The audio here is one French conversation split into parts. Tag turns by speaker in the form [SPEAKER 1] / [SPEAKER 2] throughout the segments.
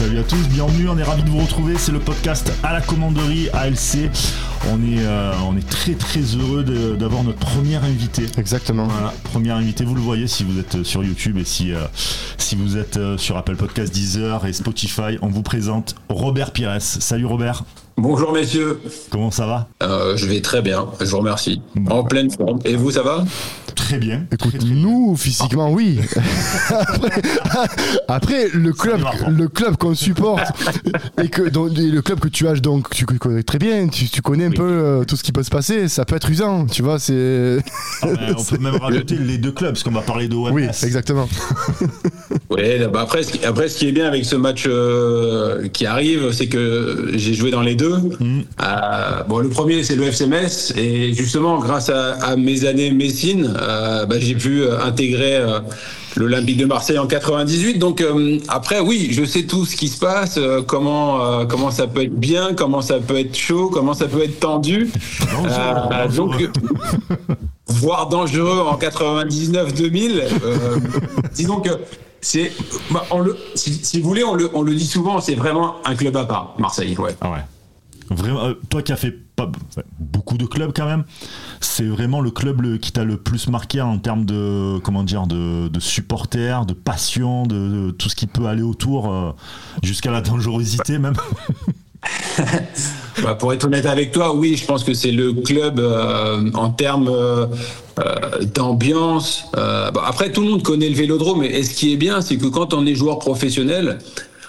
[SPEAKER 1] Salut à tous, bienvenue, on est ravis de vous retrouver, c'est le podcast à la commanderie ALC. On est, euh, on est très très heureux d'avoir notre première invité.
[SPEAKER 2] Exactement.
[SPEAKER 1] Voilà, première invité, vous le voyez si vous êtes sur YouTube et si, euh, si vous êtes euh, sur Apple Podcast, Deezer et Spotify, on vous présente Robert Pires. Salut Robert,
[SPEAKER 3] Bonjour messieurs,
[SPEAKER 1] comment ça va?
[SPEAKER 3] Euh, je vais très bien, je vous remercie. En pleine forme. Et vous, ça va?
[SPEAKER 1] Très bien.
[SPEAKER 2] Écoute,
[SPEAKER 1] très, très bien.
[SPEAKER 2] nous, physiquement, oui. après, après, le club, le club qu'on supporte et que et le club que tu as, donc tu connais très bien, tu, tu connais un peu euh, tout ce qui peut se passer. Ça peut être usant, tu vois. C'est
[SPEAKER 1] Ah ben, on peut même rajouter les deux clubs, parce qu'on va parler de OMS.
[SPEAKER 2] oui, exactement.
[SPEAKER 3] Oui, bah après, ce qui, après, ce qui est bien avec ce match euh, qui arrive, c'est que j'ai joué dans les deux.
[SPEAKER 1] Mm.
[SPEAKER 3] Euh, bon, le premier, c'est le FC Metz. Et justement, grâce à, à mes années Messine, bah, j'ai pu euh, intégrer euh, l'Olympique de Marseille en 98. Donc euh, après, oui, je sais tout ce qui se passe, euh, comment, euh, comment ça peut être bien, comment ça peut être chaud, comment ça peut être tendu.
[SPEAKER 1] Dangereux,
[SPEAKER 3] Euh, donc, voire dangereux en 99-2000. Euh, disons que c'est, bah, on le, si, si vous voulez, on le, on le dit souvent, c'est vraiment un club à part, Marseille. Ouais.
[SPEAKER 1] Ah ouais. Vraiment, euh, toi qui as fait pas, beaucoup de clubs quand même, c'est vraiment le club qui t'a le plus marqué en termes de comment dire de, supporters, de passion, de, tout ce qui peut aller autour, euh, jusqu'à la dangerosité même.
[SPEAKER 3] Bah, pour être honnête avec toi, oui, je pense que c'est le club euh, en termes d'ambiance. Après, tout le monde connaît le Vélodrome, et ce qui est bien, c'est que quand on est joueur professionnel,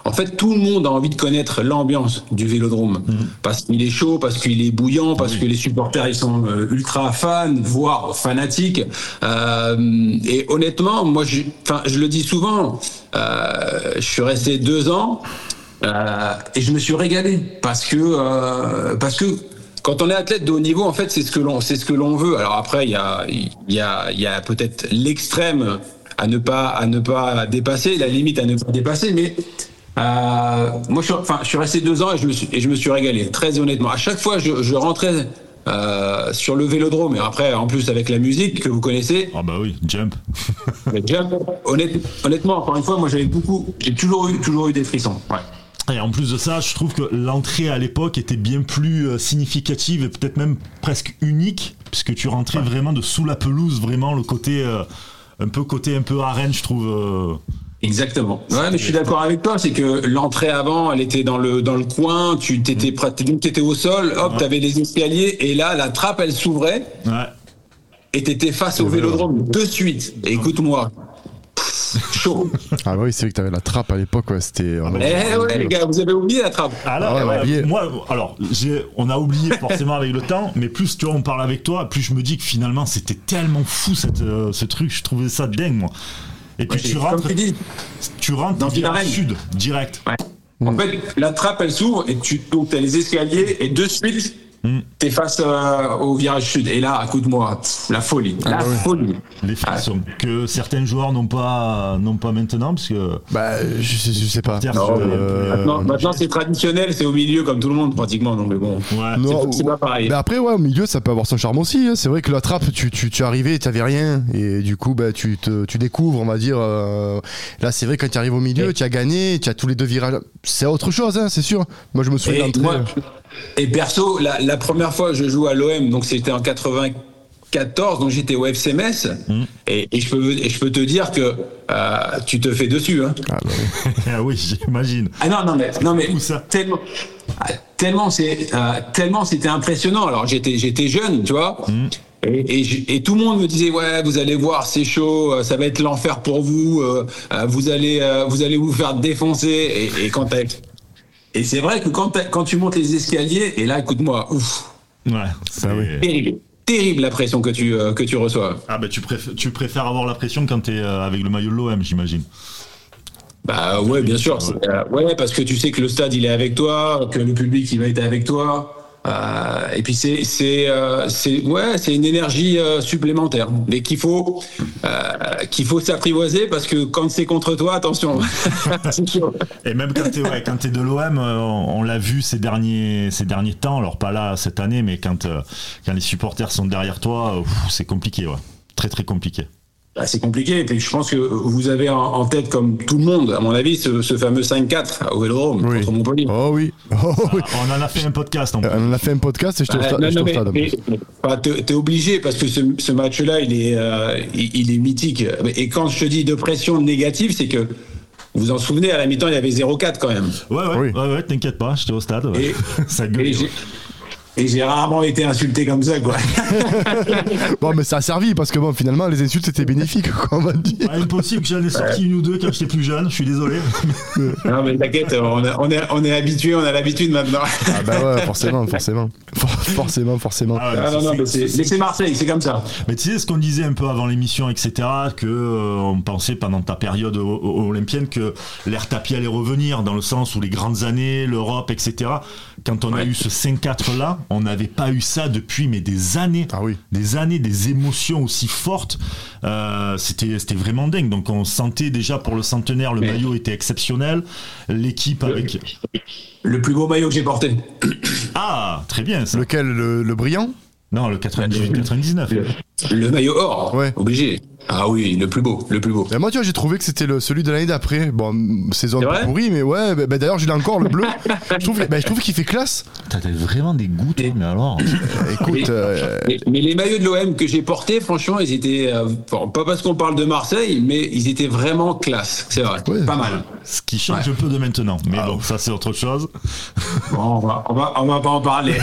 [SPEAKER 3] en fait, tout le monde a envie de connaître l'ambiance du Vélodrome, parce qu'il est chaud, parce qu'il est bouillant, parce que les supporters ils sont euh, ultra fans, voire fanatiques. Euh, et honnêtement, moi, je, enfin, je le dis souvent, euh, je suis resté deux ans. Euh, et je me suis régalé parce que euh, parce que quand on est athlète de haut niveau, en fait, c'est ce que l'on c'est ce que l'on veut. Alors après, il y a il y a il y a peut-être l'extrême à ne pas à ne pas dépasser, la limite à ne pas dépasser, mais euh, moi, je suis, enfin, je suis resté deux ans et je me suis et je me suis régalé très honnêtement. À chaque fois, je, je rentrais euh, sur le vélodrome et après, en plus avec la musique que vous connaissez,
[SPEAKER 1] Ah bah oui, jump.
[SPEAKER 3] honnête- honnêtement, encore une fois, moi j'avais beaucoup, j'ai toujours eu toujours eu des frissons. Ouais.
[SPEAKER 1] Et en plus de ça, je trouve que l'entrée à l'époque était bien plus euh, significative et peut-être même presque unique, puisque tu rentrais vraiment de sous la pelouse, vraiment le côté euh, un peu côté un peu arène, je trouve. euh,
[SPEAKER 3] Exactement. Ouais, mais je suis d'accord avec toi, c'est que l'entrée avant, elle était dans le dans le coin, tu t'étais prêt, tu étais au sol, hop,
[SPEAKER 1] Ouais.
[SPEAKER 3] t'avais les escaliers et là la trappe elle s'ouvrait
[SPEAKER 1] ouais.
[SPEAKER 3] et t'étais face au vélodrome de suite. Écoute-moi, chaud.
[SPEAKER 2] Ah oui, c'est vrai que t'avais la trappe à l'époque. Ouais, c'était.
[SPEAKER 1] bah,
[SPEAKER 3] Eh ouais les gars, vous avez oublié la trappe.
[SPEAKER 1] Alors,
[SPEAKER 2] Ah ouais,
[SPEAKER 1] ouais,
[SPEAKER 2] oublié.
[SPEAKER 1] moi, alors, on a oublié forcément avec le temps, mais plus tu vois, on parle avec toi, plus je me dis que finalement c'était tellement fou cette, euh, ce truc, je trouvais ça dingue moi. Et puis
[SPEAKER 3] Ouais,
[SPEAKER 1] tu rentres,
[SPEAKER 3] tu dis,
[SPEAKER 1] tu rentres
[SPEAKER 3] dans une arène.
[SPEAKER 1] sud direct.
[SPEAKER 3] En fait, la trappe elle s'ouvre et tu donc t'as les escaliers et de suite t'es face euh, au virage sud. Et là, écoute-moi, la folie, la
[SPEAKER 2] bah ouais.
[SPEAKER 3] folie.
[SPEAKER 1] Les frissons que certains joueurs n'ont pas, n'ont pas maintenant, parce que
[SPEAKER 2] Bah, je, sais- je sais pas.
[SPEAKER 1] Non,
[SPEAKER 2] Euh,
[SPEAKER 3] Maintenant, maintenant, c'est traditionnel, c'est au milieu comme tout le monde pratiquement. Donc mais bon,
[SPEAKER 1] ouais,
[SPEAKER 2] Non,
[SPEAKER 3] c'est pas pareil.
[SPEAKER 2] Mais après, ouais, au milieu, ça peut avoir son charme aussi. hein. C'est vrai que la trappe, tu, tu, tu arrivais, tu avais rien. Et du coup, bah, tu, te, tu découvres, on va dire. euh, Là, c'est vrai, quand tu arrives au milieu,
[SPEAKER 3] Et-
[SPEAKER 2] tu as gagné, tu as tous les deux virages. C'est autre chose, hein, c'est sûr. Moi, je me souviens
[SPEAKER 3] Et,
[SPEAKER 2] d'entrer.
[SPEAKER 3] moi- et perso, la, la première fois que je joue à l'OM, donc c'était en 94, donc j'étais au FC Metz,
[SPEAKER 1] Mm.
[SPEAKER 3] et, et je peux et je peux te dire que euh, tu te fais dessus. Hein.
[SPEAKER 2] Ah, bah oui.
[SPEAKER 1] Ah oui, j'imagine.
[SPEAKER 3] Ah non non mais non mais
[SPEAKER 1] ça
[SPEAKER 3] tellement tellement c'est euh, tellement c'était impressionnant. Alors j'étais j'étais jeune, tu vois.
[SPEAKER 1] Mm.
[SPEAKER 3] Et, et, je- et tout le monde me disait ouais vous allez voir c'est chaud euh, ça va être l'enfer pour vous euh, vous allez vous allez vous faire défoncer et, et quand et c'est vrai que quand quand tu montes les escaliers et là écoute-moi ouf.
[SPEAKER 1] Ouais,
[SPEAKER 2] oui.
[SPEAKER 3] terrible. Terrible la pression que tu euh, que tu reçois.
[SPEAKER 1] Ah bah tu préfères, tu préfères avoir la pression quand t'es euh, avec le maillot de l'OM, j'imagine.
[SPEAKER 3] bah ouais bien sûr ouais parce que tu sais que le stade il est avec toi que le public il va être avec toi Euh, et puis c'est c'est euh, ouais c'est une énergie euh, supplémentaire mais qu'il faut euh, qu'il faut s'apprivoiser parce que quand c'est contre toi attention.
[SPEAKER 1] Et même quand t'es ouais, quand t'es de l'OM, euh, on, l'a vu ces derniers, ces derniers temps, alors pas là cette année, mais quand, euh, quand les supporters sont derrière toi, c'est compliqué, ouais. Très très compliqué.
[SPEAKER 3] Bah, c'est compliqué. Et puis je pense que vous avez en, en tête, comme tout le monde, à mon avis, ce, ce fameux 5-4 au Vélodrome
[SPEAKER 2] Oui.
[SPEAKER 3] contre Montpellier.
[SPEAKER 2] Oh oui. Oh oui.
[SPEAKER 1] On en a fait un podcast en plus.
[SPEAKER 2] On en a fait un podcast et je te
[SPEAKER 3] Ah,
[SPEAKER 2] plus.
[SPEAKER 3] enfin, t'es obligé parce que ce, ce match-là, il est, euh, il, il est mythique. Et quand je te dis de pression négative, c'est que vous vous en souvenez, à la mi-temps, il y avait 0-4 quand même.
[SPEAKER 1] Ouais, ouais,
[SPEAKER 2] Oui.
[SPEAKER 1] ouais, ouais, t'inquiète pas, j'étais au stade. ouais.
[SPEAKER 3] Et-
[SPEAKER 1] Ça gueule.
[SPEAKER 3] Et et j'ai rarement été insulté comme ça, quoi.
[SPEAKER 2] Bon, mais ça a servi parce que bon, finalement, les insultes étaient bénéfiques, quoi, on va dire.
[SPEAKER 1] Ah, impossible que j'en ai sorti une ou deux quand j'étais plus jeune, je suis désolé.
[SPEAKER 3] non, mais t'inquiète, on, on est, on est habitué, on a l'habitude maintenant.
[SPEAKER 2] Ah bah ouais, forcément, forcément. For- forcément, forcément.
[SPEAKER 1] Ah ouais,
[SPEAKER 3] Ah, non, non, mais c'est Marseille, c'est comme ça.
[SPEAKER 1] Mais tu sais ce qu'on disait un peu avant l'émission, etc., que euh, on pensait pendant ta période olympienne que l'ère tapis allait revenir, dans le sens où les grandes années, l'Europe, etc. Quand on a eu ce 5-4 là, on n'avait pas eu ça depuis mais des années,
[SPEAKER 2] Ah oui.
[SPEAKER 1] des années, des émotions aussi fortes. Euh, c'était c'était vraiment dingue. Donc on sentait déjà pour le centenaire, le
[SPEAKER 3] Mais-
[SPEAKER 1] maillot était exceptionnel, l'équipe avec
[SPEAKER 3] Le plus beau maillot que j'ai porté.
[SPEAKER 1] ah très bien ça.
[SPEAKER 2] Lequel? Le, le brillant?
[SPEAKER 1] Non le 98-99.
[SPEAKER 3] Le maillot or,
[SPEAKER 2] Ouais.
[SPEAKER 3] obligé. Ah oui, le plus beau, le plus beau.
[SPEAKER 2] Moi, tu vois, j'ai trouvé que c'était le, celui de l'année d'après. Bon, saison pourrie, mais ouais, ben, ben, d'ailleurs, je l'ai encore, le bleu. je trouve, ben, je trouve qu'il fait classe.
[SPEAKER 1] T'as vraiment des goûts, toi, mais alors.
[SPEAKER 2] Écoute, euh,
[SPEAKER 3] Mais, mais les maillots de l'OM que j'ai portés, franchement, ils étaient, euh, pas parce qu'on parle de Marseille, mais ils étaient vraiment classe. C'est vrai,
[SPEAKER 2] Ouais.
[SPEAKER 3] pas mal.
[SPEAKER 1] Ce qui change un peu de maintenant. Mais bon, ça c'est autre chose.
[SPEAKER 3] Bon, on va, on va, on va pas en parler.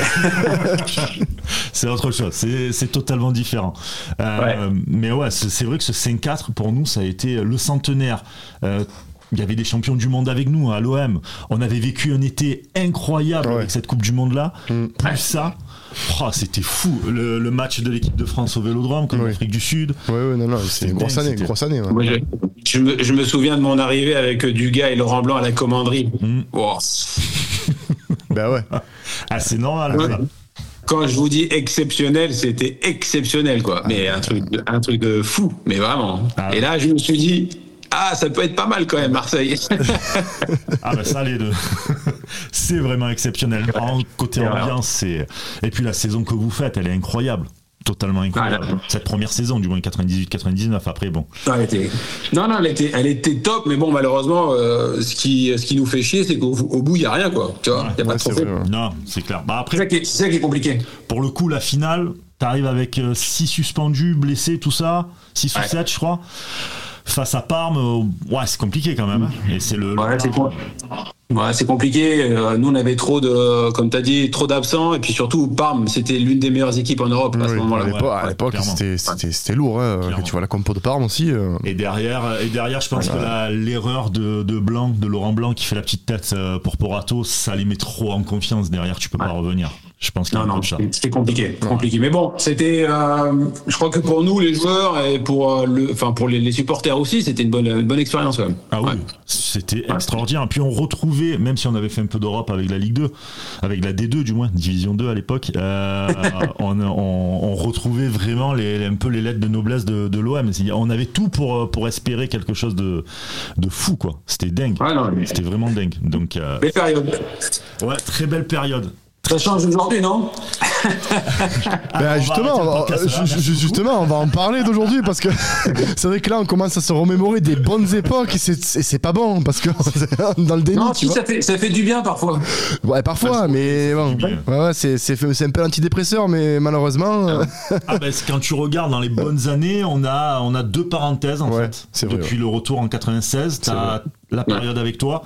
[SPEAKER 1] C'est autre chose. C'est c'est totalement différent. Euh,
[SPEAKER 3] Ouais.
[SPEAKER 1] Mais ouais, c'est c'est vrai que ce 5-4, pour nous, ça a été le centenaire. Euh, il y avait des champions du monde avec nous à l'OM. On avait vécu un été incroyable
[SPEAKER 2] Ouais.
[SPEAKER 1] avec cette Coupe du Monde là.
[SPEAKER 2] Mm.
[SPEAKER 1] Plus ça, oh, c'était fou. Le, le match de l'équipe de France au Vélodrome contre
[SPEAKER 2] Oui.
[SPEAKER 1] l'Afrique du Sud.
[SPEAKER 2] ouais, ouais, non, non, c'est
[SPEAKER 1] C'était
[SPEAKER 2] une grosse année,
[SPEAKER 1] c'était-
[SPEAKER 2] une grosse année. ouais.
[SPEAKER 3] Moi, je, je me, je me souviens de mon arrivée avec Dugas et Laurent Blanc à la commanderie.
[SPEAKER 2] Ben ouais.
[SPEAKER 1] Ah, c'est normal.
[SPEAKER 3] Quand je vous dis exceptionnel, c'était exceptionnel, quoi. Mais un truc, de, un truc de fou, mais vraiment.
[SPEAKER 1] Ah.
[SPEAKER 3] Et là, je me suis dit, ah, ça peut être pas mal quand même, Marseille.
[SPEAKER 1] Ah bah ça les deux. c'est vraiment exceptionnel. En côté ambiance, c'est et puis la saison que vous faites, elle est incroyable. Totalement incroyable.
[SPEAKER 3] Voilà.
[SPEAKER 1] Cette première saison, du moins 98-99, après bon.
[SPEAKER 3] Non, elle était, non, non, elle était, elle était top, mais bon, malheureusement, euh, ce, qui, ce qui nous fait chier, c'est qu'au au bout, il n'y a rien, quoi. Tu vois, il y a pas
[SPEAKER 2] Ouais,
[SPEAKER 3] de
[SPEAKER 2] vrai, ouais.
[SPEAKER 1] Non, c'est clair. Bah
[SPEAKER 3] C'est ça,
[SPEAKER 1] après,
[SPEAKER 3] qui est- c'est ça qui est compliqué.
[SPEAKER 1] pour le coup, la finale, t'arrives avec 6 suspendus, blessés, tout ça, 6 ou
[SPEAKER 3] Ouais.
[SPEAKER 1] 7 je crois. Face à Parme, euh, ouais, c'est compliqué quand même. hein. Et c'est le.
[SPEAKER 3] Ouais, c'est ouais, c'est compliqué. Euh, Nous, on avait trop de, comme tu as dit, trop d'absents. Et puis surtout, Parme, c'était l'une des meilleures équipes en Europe à ce
[SPEAKER 2] Oui,
[SPEAKER 3] moment-là.
[SPEAKER 2] à l'époque,
[SPEAKER 1] ouais,
[SPEAKER 2] c'était- c'était c'était lourd. Hein, tu vois la compo de Parme aussi. euh,
[SPEAKER 1] Et derrière, et derrière, je pense que la- l'erreur de, de Blanc, de Laurent Blanc, qui fait la petite tête euh, pour Porato, ça les met trop en confiance. Derrière, tu peux pas revenir. Je pense qu'il y a
[SPEAKER 3] Non,
[SPEAKER 1] un
[SPEAKER 3] non, c'était compliqué, compliqué. Mais bon, c'était, euh, je crois que pour nous, les joueurs, et pour euh, le, enfin pour les, les supporters aussi, c'était une bonne, une bonne expérience quand même.
[SPEAKER 1] Ah oui,
[SPEAKER 3] Ouais.
[SPEAKER 1] c'était extraordinaire. Et puis on retrouvait, même si on avait fait un peu d'Europe avec la Ligue 2, avec la D2 du moins, Division 2 à l'époque, euh, on, on- on retrouvait vraiment les, un peu les lettres de noblesse de, de l'OM. On avait tout pour, pour espérer quelque chose de, de fou, quoi. C'était dingue.
[SPEAKER 3] Ouais, non, mais-
[SPEAKER 1] C'était vraiment dingue. Donc, euh,
[SPEAKER 3] Belle période.
[SPEAKER 1] ouais, très belle période.
[SPEAKER 3] Ça change aujourd'hui, non
[SPEAKER 1] Ah,
[SPEAKER 2] Ben, justement, on va-
[SPEAKER 1] beaucoup.
[SPEAKER 2] justement, on va en parler d'aujourd'hui parce que c'est vrai que là, on commence à se remémorer des bonnes époques et c'est- pas bon parce que dans le déni,
[SPEAKER 3] Non,
[SPEAKER 2] tu
[SPEAKER 3] si,
[SPEAKER 2] vois.
[SPEAKER 3] ça fait, ça fait du bien parfois.
[SPEAKER 2] Ouais, parfois, mais bon. Ouais, ouais, c'est un peu l'antidépresseur, mais malheureusement. euh,
[SPEAKER 1] Ah ben, c'est quand tu regardes dans les bonnes années, on a, on a deux parenthèses en
[SPEAKER 2] Ouais,
[SPEAKER 1] fait.
[SPEAKER 2] c'est vrai,
[SPEAKER 1] Depuis le retour en 96, tu as la période avec toi.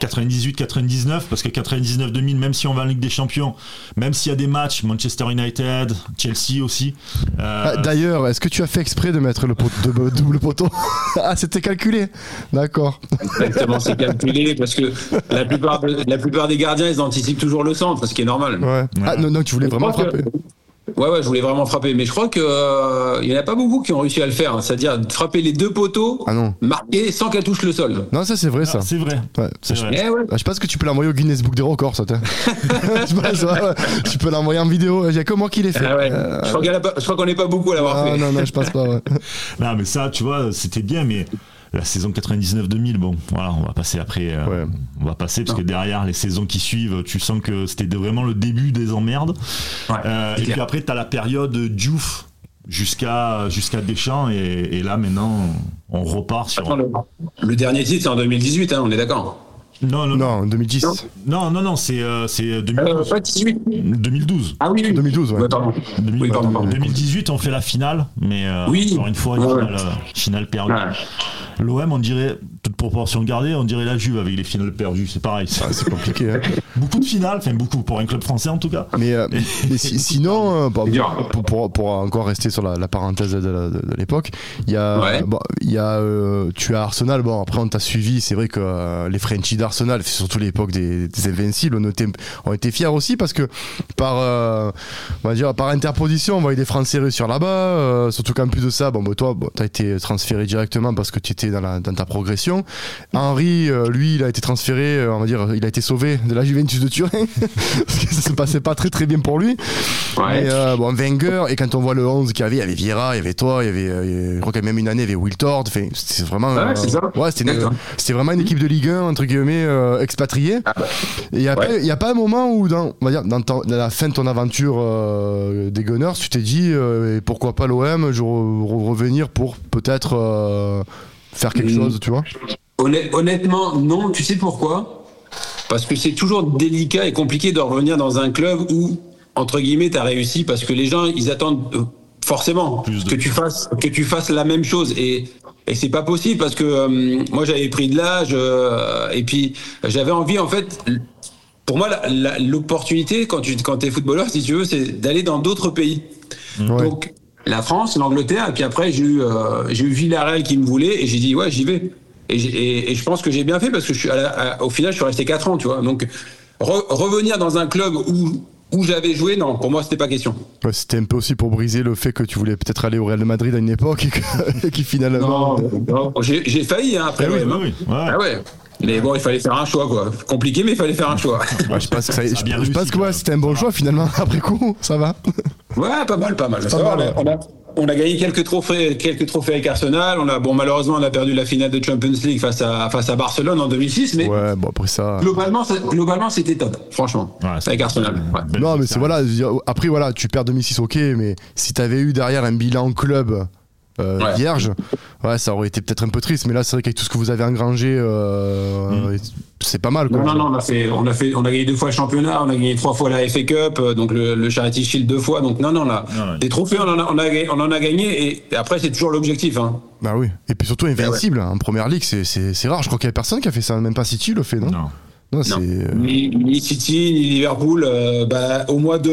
[SPEAKER 1] 98-99, parce que 99-2000, même si on va en Ligue des Champions, même s'il y a des matchs, Manchester United, Chelsea aussi. euh,
[SPEAKER 2] ah, D'ailleurs, est-ce que tu as fait exprès de mettre le pot- de- double poteau? Ah, c'était calculé. D'accord.
[SPEAKER 3] Exactement, c'est calculé parce que la plupart, de- la plupart des gardiens, ils anticipent toujours le centre, ce qui est normal.
[SPEAKER 2] Ouais. Ah, non, non, tu voulais
[SPEAKER 3] Je
[SPEAKER 2] vraiment
[SPEAKER 3] que-
[SPEAKER 2] frapper.
[SPEAKER 3] Ouais, ouais, je voulais vraiment frapper, mais je crois que euh, il y en a pas beaucoup qui ont réussi à le faire, hein. c'est-à-dire frapper les deux poteaux,
[SPEAKER 2] Ah non.
[SPEAKER 3] marquer sans qu'elle touche le sol.
[SPEAKER 2] Non, ça c'est vrai, ça.
[SPEAKER 1] ah, c'est vrai.
[SPEAKER 2] Ouais.
[SPEAKER 1] C'est vrai.
[SPEAKER 3] Eh ouais.
[SPEAKER 2] Ah, Je pense que tu peux l'envoyer au Guinness Book des records, ça. t'es- je pense, ouais, ouais. Tu peux l'envoyer en vidéo. Il y a que moi qui l'ai fait.
[SPEAKER 3] Ah ouais.
[SPEAKER 2] Euh,
[SPEAKER 3] Je crois qu'il a pas- je crois qu'on n'est pas beaucoup à l'avoir
[SPEAKER 2] ah,
[SPEAKER 3] fait.
[SPEAKER 2] non, non, je pense pas. Ouais.
[SPEAKER 1] Non, mais ça, tu vois, c'était bien, mais la saison 99-2000, bon, voilà, on va passer après. euh,
[SPEAKER 2] Ouais.
[SPEAKER 1] On va passer, parce que derrière, les saisons qui suivent, tu sens que c'était vraiment le début des emmerdes.
[SPEAKER 3] Ouais,
[SPEAKER 1] Euh, et
[SPEAKER 3] clair.
[SPEAKER 1] puis après, tu as la période Diouf. jusqu'à jusqu'à Deschamps et, et là maintenant on repart sur.
[SPEAKER 3] Attends, le, le dernier titre c'est en 2018, hein, on est d'accord?
[SPEAKER 1] Non, non,
[SPEAKER 2] Non, en 2010.
[SPEAKER 3] Non.
[SPEAKER 1] non, non, c'est euh, c'est
[SPEAKER 3] Euh,
[SPEAKER 1] 2012.
[SPEAKER 3] pas 18.
[SPEAKER 1] 2012.
[SPEAKER 3] Ah oui, oui.
[SPEAKER 2] 2012, ouais.
[SPEAKER 3] Ouais, pardon.
[SPEAKER 1] 2000-
[SPEAKER 3] Oui, pardon, pardon.
[SPEAKER 1] 2018, on fait la finale, mais euh,
[SPEAKER 3] Oui.
[SPEAKER 1] encore une fois, une
[SPEAKER 3] Ouais, ouais.
[SPEAKER 1] finale, finale perdue.
[SPEAKER 3] Ouais.
[SPEAKER 1] L'OM, on dirait, toute proportion gardée, on dirait la Juve avec les finales perdues. C'est pareil.
[SPEAKER 2] Ah, c'est compliqué. hein.
[SPEAKER 1] beaucoup de finales, enfin beaucoup pour un club français en tout cas.
[SPEAKER 2] Mais, euh, mais si- sinon, euh, pour, pour, pour encore rester sur la, la parenthèse de, la- de- de l'époque, il y a,
[SPEAKER 3] Ouais.
[SPEAKER 2] bon, il y a euh, tu as Arsenal. Bon, après on t'a suivi. C'est vrai que euh, les Frenchies d'Arsenal, surtout l'époque des, des Invincibles, on était, on était fiers aussi parce que par, euh, on va dire, par interposition, on voyait des Français réussir là-bas. euh, surtout qu'en plus de ça, bon, bah, toi, bon, t'as été transféré directement parce que tu étais dans, la, dans ta progression. Henri, euh, lui, il a été transféré, euh, on va dire, il a été sauvé de la Juventus de Turin parce que ça se passait pas très très bien pour lui.
[SPEAKER 3] Ouais.
[SPEAKER 2] Mais euh, bon, Wenger, et quand on voit le 11 qu'il y avait, il y avait Vieira, il y avait toi, il y avait, euh, je crois qu'il y a même une année, il y avait Wiltord. Enfin, c'était vraiment.
[SPEAKER 3] Ouais, c'est ça.
[SPEAKER 2] Ouais, c'était, vraiment une équipe de Ligue 1, entre guillemets, expatriée.
[SPEAKER 3] Ah bah.
[SPEAKER 2] Et il n'y a,
[SPEAKER 3] Ouais.
[SPEAKER 2] pas- a un moment où, dans, on va dire, dans, la fin de ton aventure euh, des Gunners, tu t'es dit, euh, pourquoi pas l'OM, je re- re- revenir pour peut-être euh, faire quelque
[SPEAKER 3] Mm.
[SPEAKER 2] chose, tu vois
[SPEAKER 3] Honn- Honnêtement, non. Tu sais pourquoi? Parce que c'est toujours délicat et compliqué de revenir dans un club où, entre guillemets, tu as réussi parce que les gens, ils attendent euh, forcément
[SPEAKER 1] Plus de-
[SPEAKER 3] que tu fasses que tu fasses la même chose et et c'est pas possible parce que euh, moi j'avais pris de l'âge euh, et puis j'avais envie en fait pour moi l'opportunité quand tu quand es footballeur si tu veux c'est d'aller dans d'autres pays
[SPEAKER 2] Ouais.
[SPEAKER 3] donc la France, l'Angleterre, et puis après j'ai eu euh, j'ai eu Villarreal qui me voulait et j'ai dit ouais j'y vais. Et, j'ai- et, et je pense que j'ai bien fait parce que je suis à la- à- au final je suis resté 4 ans, tu vois. Donc re- revenir dans un club où où j'avais joué, non, pour moi c'était pas question.
[SPEAKER 2] Ouais, C'était un peu aussi pour briser le fait que tu voulais peut-être aller au Real de Madrid à une époque et que- et qui finalement.
[SPEAKER 3] non, j'ai j'ai failli hein, après.
[SPEAKER 1] Eh oui,
[SPEAKER 3] hein.
[SPEAKER 1] oui, ouais.
[SPEAKER 3] Ah ouais. Mais bon, il fallait faire un choix quoi. Compliqué, mais il fallait faire un choix.
[SPEAKER 2] Ouais, je pense que, ça-
[SPEAKER 1] Ça a bien
[SPEAKER 2] je- je pense
[SPEAKER 1] réussi,
[SPEAKER 2] que ouais,
[SPEAKER 1] quand même.
[SPEAKER 2] c'était un bon choix finalement. Après coup, ça va.
[SPEAKER 3] Ouais, pas mal, pas mal. Ça
[SPEAKER 2] Pas
[SPEAKER 3] va,
[SPEAKER 2] mal,
[SPEAKER 3] on, a, on a gagné quelques trophées, quelques trophées avec Arsenal. On a, bon, malheureusement, on a perdu la finale de Champions League face à, face à Barcelone en 2006, mais
[SPEAKER 2] Ouais, bon après ça.
[SPEAKER 3] globalement, ça- globalement, c'était top, franchement,
[SPEAKER 1] Ouais, c'est-
[SPEAKER 3] avec Arsenal. ouais.
[SPEAKER 2] Non, mais c'est voilà. Après, voilà, tu perds 2006, ok, mais si t'avais eu derrière un bilan club euh,
[SPEAKER 3] Ouais.
[SPEAKER 2] vierge, ouais, ça aurait été peut-être un peu triste. Mais là, c'est vrai qu'avec tout ce que vous avez engrangé, euh, c'est pas mal. Quoi.
[SPEAKER 3] Non, non, non, on a fait, on a fait, on a gagné deux fois le championnat, on a gagné trois fois la FA Cup, euh, donc le, le Charity Shield deux fois, donc non, non, là,
[SPEAKER 1] Non, non.
[SPEAKER 3] des trophées, on en a, on a, gagné- on en a gagné, et après, c'est toujours l'objectif, hein.
[SPEAKER 2] Bah oui. Et puis surtout, invincible en première ligue, c'est- c'est c'est rare. Je crois qu'il y a personne qui a fait ça. Même pas City le fait, non?
[SPEAKER 1] Non.
[SPEAKER 2] Non, euh,
[SPEAKER 3] Ni, ni City, ni Liverpool, euh, bah, au mois de,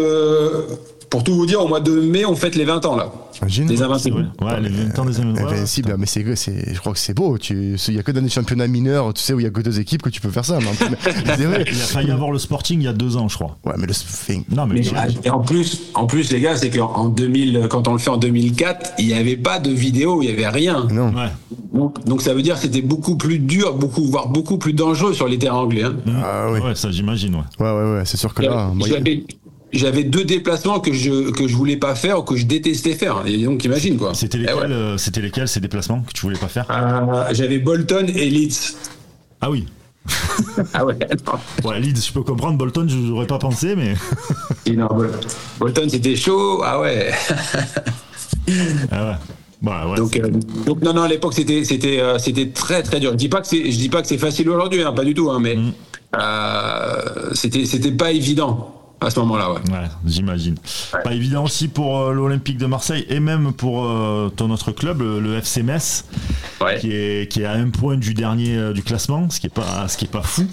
[SPEAKER 3] pour tout vous dire, au mois de mai, on fête les 20 ans, là.
[SPEAKER 2] Imagine.
[SPEAKER 3] Les invincibles.
[SPEAKER 1] Ouais, les 20 ans des ouais, ouais.
[SPEAKER 2] Invincible, mais c'est, c'est, je crois que c'est beau. Tu, il y a que dans des championnats mineurs, tu sais, où il y a que deux équipes que tu peux faire ça. Mais vrai.
[SPEAKER 1] Il a failli avoir le Sporting il y a deux ans, je crois.
[SPEAKER 2] Ouais, mais le,
[SPEAKER 1] Non, mais,
[SPEAKER 3] Mais, et en plus, en plus, les gars, c'est qu'en en 2000, quand on le fait en 2004, il n'y avait pas de vidéo, il n'y avait rien.
[SPEAKER 2] non.
[SPEAKER 1] ouais.
[SPEAKER 3] Donc, donc ça veut dire que c'était beaucoup plus dur, beaucoup, voire beaucoup plus dangereux sur les terrains anglais. hein.
[SPEAKER 2] Ah oui.
[SPEAKER 1] Ouais, ça j'imagine, ouais.
[SPEAKER 2] Ouais, ouais, ouais. C'est sûr que là,
[SPEAKER 3] J'avais- deux déplacements que je que je voulais pas faire ou que je détestais faire. Et donc imagine quoi.
[SPEAKER 1] C'était
[SPEAKER 3] Eh
[SPEAKER 1] lesquels,
[SPEAKER 3] ouais.
[SPEAKER 1] euh, c'était lesquels ces déplacements que tu voulais pas faire?
[SPEAKER 3] Euh, J'avais Bolton et Leeds.
[SPEAKER 1] Ah oui.
[SPEAKER 3] Ah ouais. non.
[SPEAKER 1] Ouais, Leeds, je peux comprendre. Bolton, je n'aurais pas pensé, mais.
[SPEAKER 3] Non, Bol- Bolton c'était chaud. Ah ouais.
[SPEAKER 1] Ah ouais. Bah, ouais.
[SPEAKER 3] Donc, euh, donc non non à l'époque c'était c'était euh, c'était très très dur. Je dis pas que c'est je dis pas que c'est facile aujourd'hui hein, pas du tout hein, mais
[SPEAKER 1] Mm.
[SPEAKER 3] euh, c'était c'était pas évident à ce moment-là ouais.
[SPEAKER 1] Ouais, j'imagine. Pas évident aussi pour euh, l'Olympique de Marseille et même pour euh, ton autre club, le, le FC Metz,
[SPEAKER 3] Ouais.
[SPEAKER 1] qui est, qui est à un point du dernier euh, du classement, ce qui est pas, ce qui est pas fou.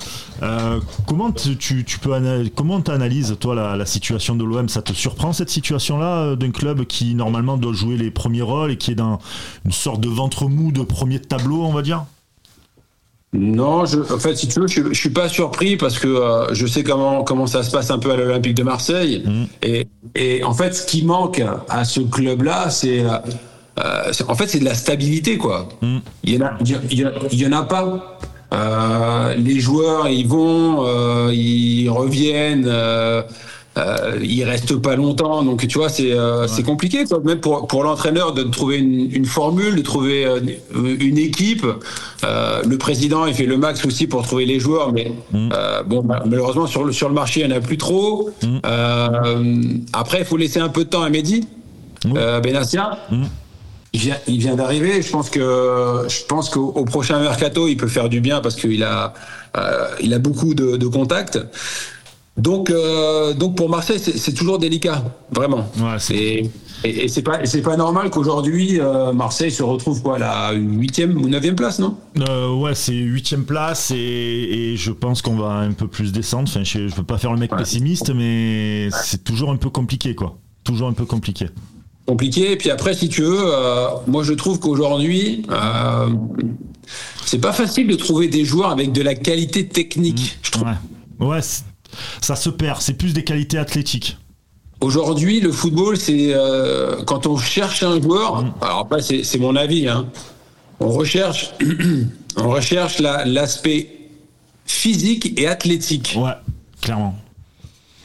[SPEAKER 1] Euh, comment tu, tu, tu peux comment t'analyses toi la, la situation de l'OM Ça te surprend cette situation-là d'un club qui normalement doit jouer les premiers rôles et qui est dans une sorte de ventre mou de premier tableau, on va dire?
[SPEAKER 3] Non, je, en fait, si tu veux, je, je suis pas surpris parce que euh, je sais comment comment ça se passe un peu à l'Olympique de Marseille. Et, et en fait, ce qui manque à ce club-là, c'est euh, euh, en fait c'est de la stabilité, quoi. Il y en a, il y, a- il y en a pas. Euh, les joueurs, ils vont, euh, ils reviennent. Euh, ils restent pas longtemps, donc tu vois, c'est euh, c'est compliqué, quoi. même pour, pour l'entraîneur de trouver une, une formule, de trouver euh, une équipe. Euh, le président, il fait le max aussi pour trouver les joueurs, mais euh, bon, bah, malheureusement sur le sur le marché, il n'y en a plus trop. Euh, après, il faut laisser un peu de temps à Mehdi. euh, Benassia.
[SPEAKER 1] Mm.
[SPEAKER 3] Il vient, il vient d'arriver. Je pense que, je pense qu'au au prochain mercato, il peut faire du bien parce qu'il a, euh, il a beaucoup de, de contacts. Donc, euh, donc pour Marseille, c'est toujours délicat, vraiment.
[SPEAKER 1] Ouais,
[SPEAKER 3] Et, et, et c'est pas, normal qu'aujourd'hui euh, Marseille se retrouve quoi, à la huitième ou neuvième place, non?
[SPEAKER 1] Euh, ouais, c'est huitième place et, et je pense qu'on va un peu plus descendre. Enfin, je, je veux pas faire le mec
[SPEAKER 3] Ouais.
[SPEAKER 1] pessimiste, mais c'est toujours un peu compliqué, quoi. Toujours un peu compliqué.
[SPEAKER 3] compliqué. Et puis après, si tu veux, euh, moi je trouve qu'aujourd'hui, euh, c'est pas facile de trouver des joueurs avec de la qualité technique. Je trouve.
[SPEAKER 1] Ouais, ça se perd. C'est plus des qualités athlétiques.
[SPEAKER 3] Aujourd'hui, le football, c'est euh, quand on cherche un joueur.
[SPEAKER 1] Mm.
[SPEAKER 3] Alors après, c'est mon avis. Hein, on recherche, on recherche la- l'aspect physique et athlétique.
[SPEAKER 1] Ouais, clairement.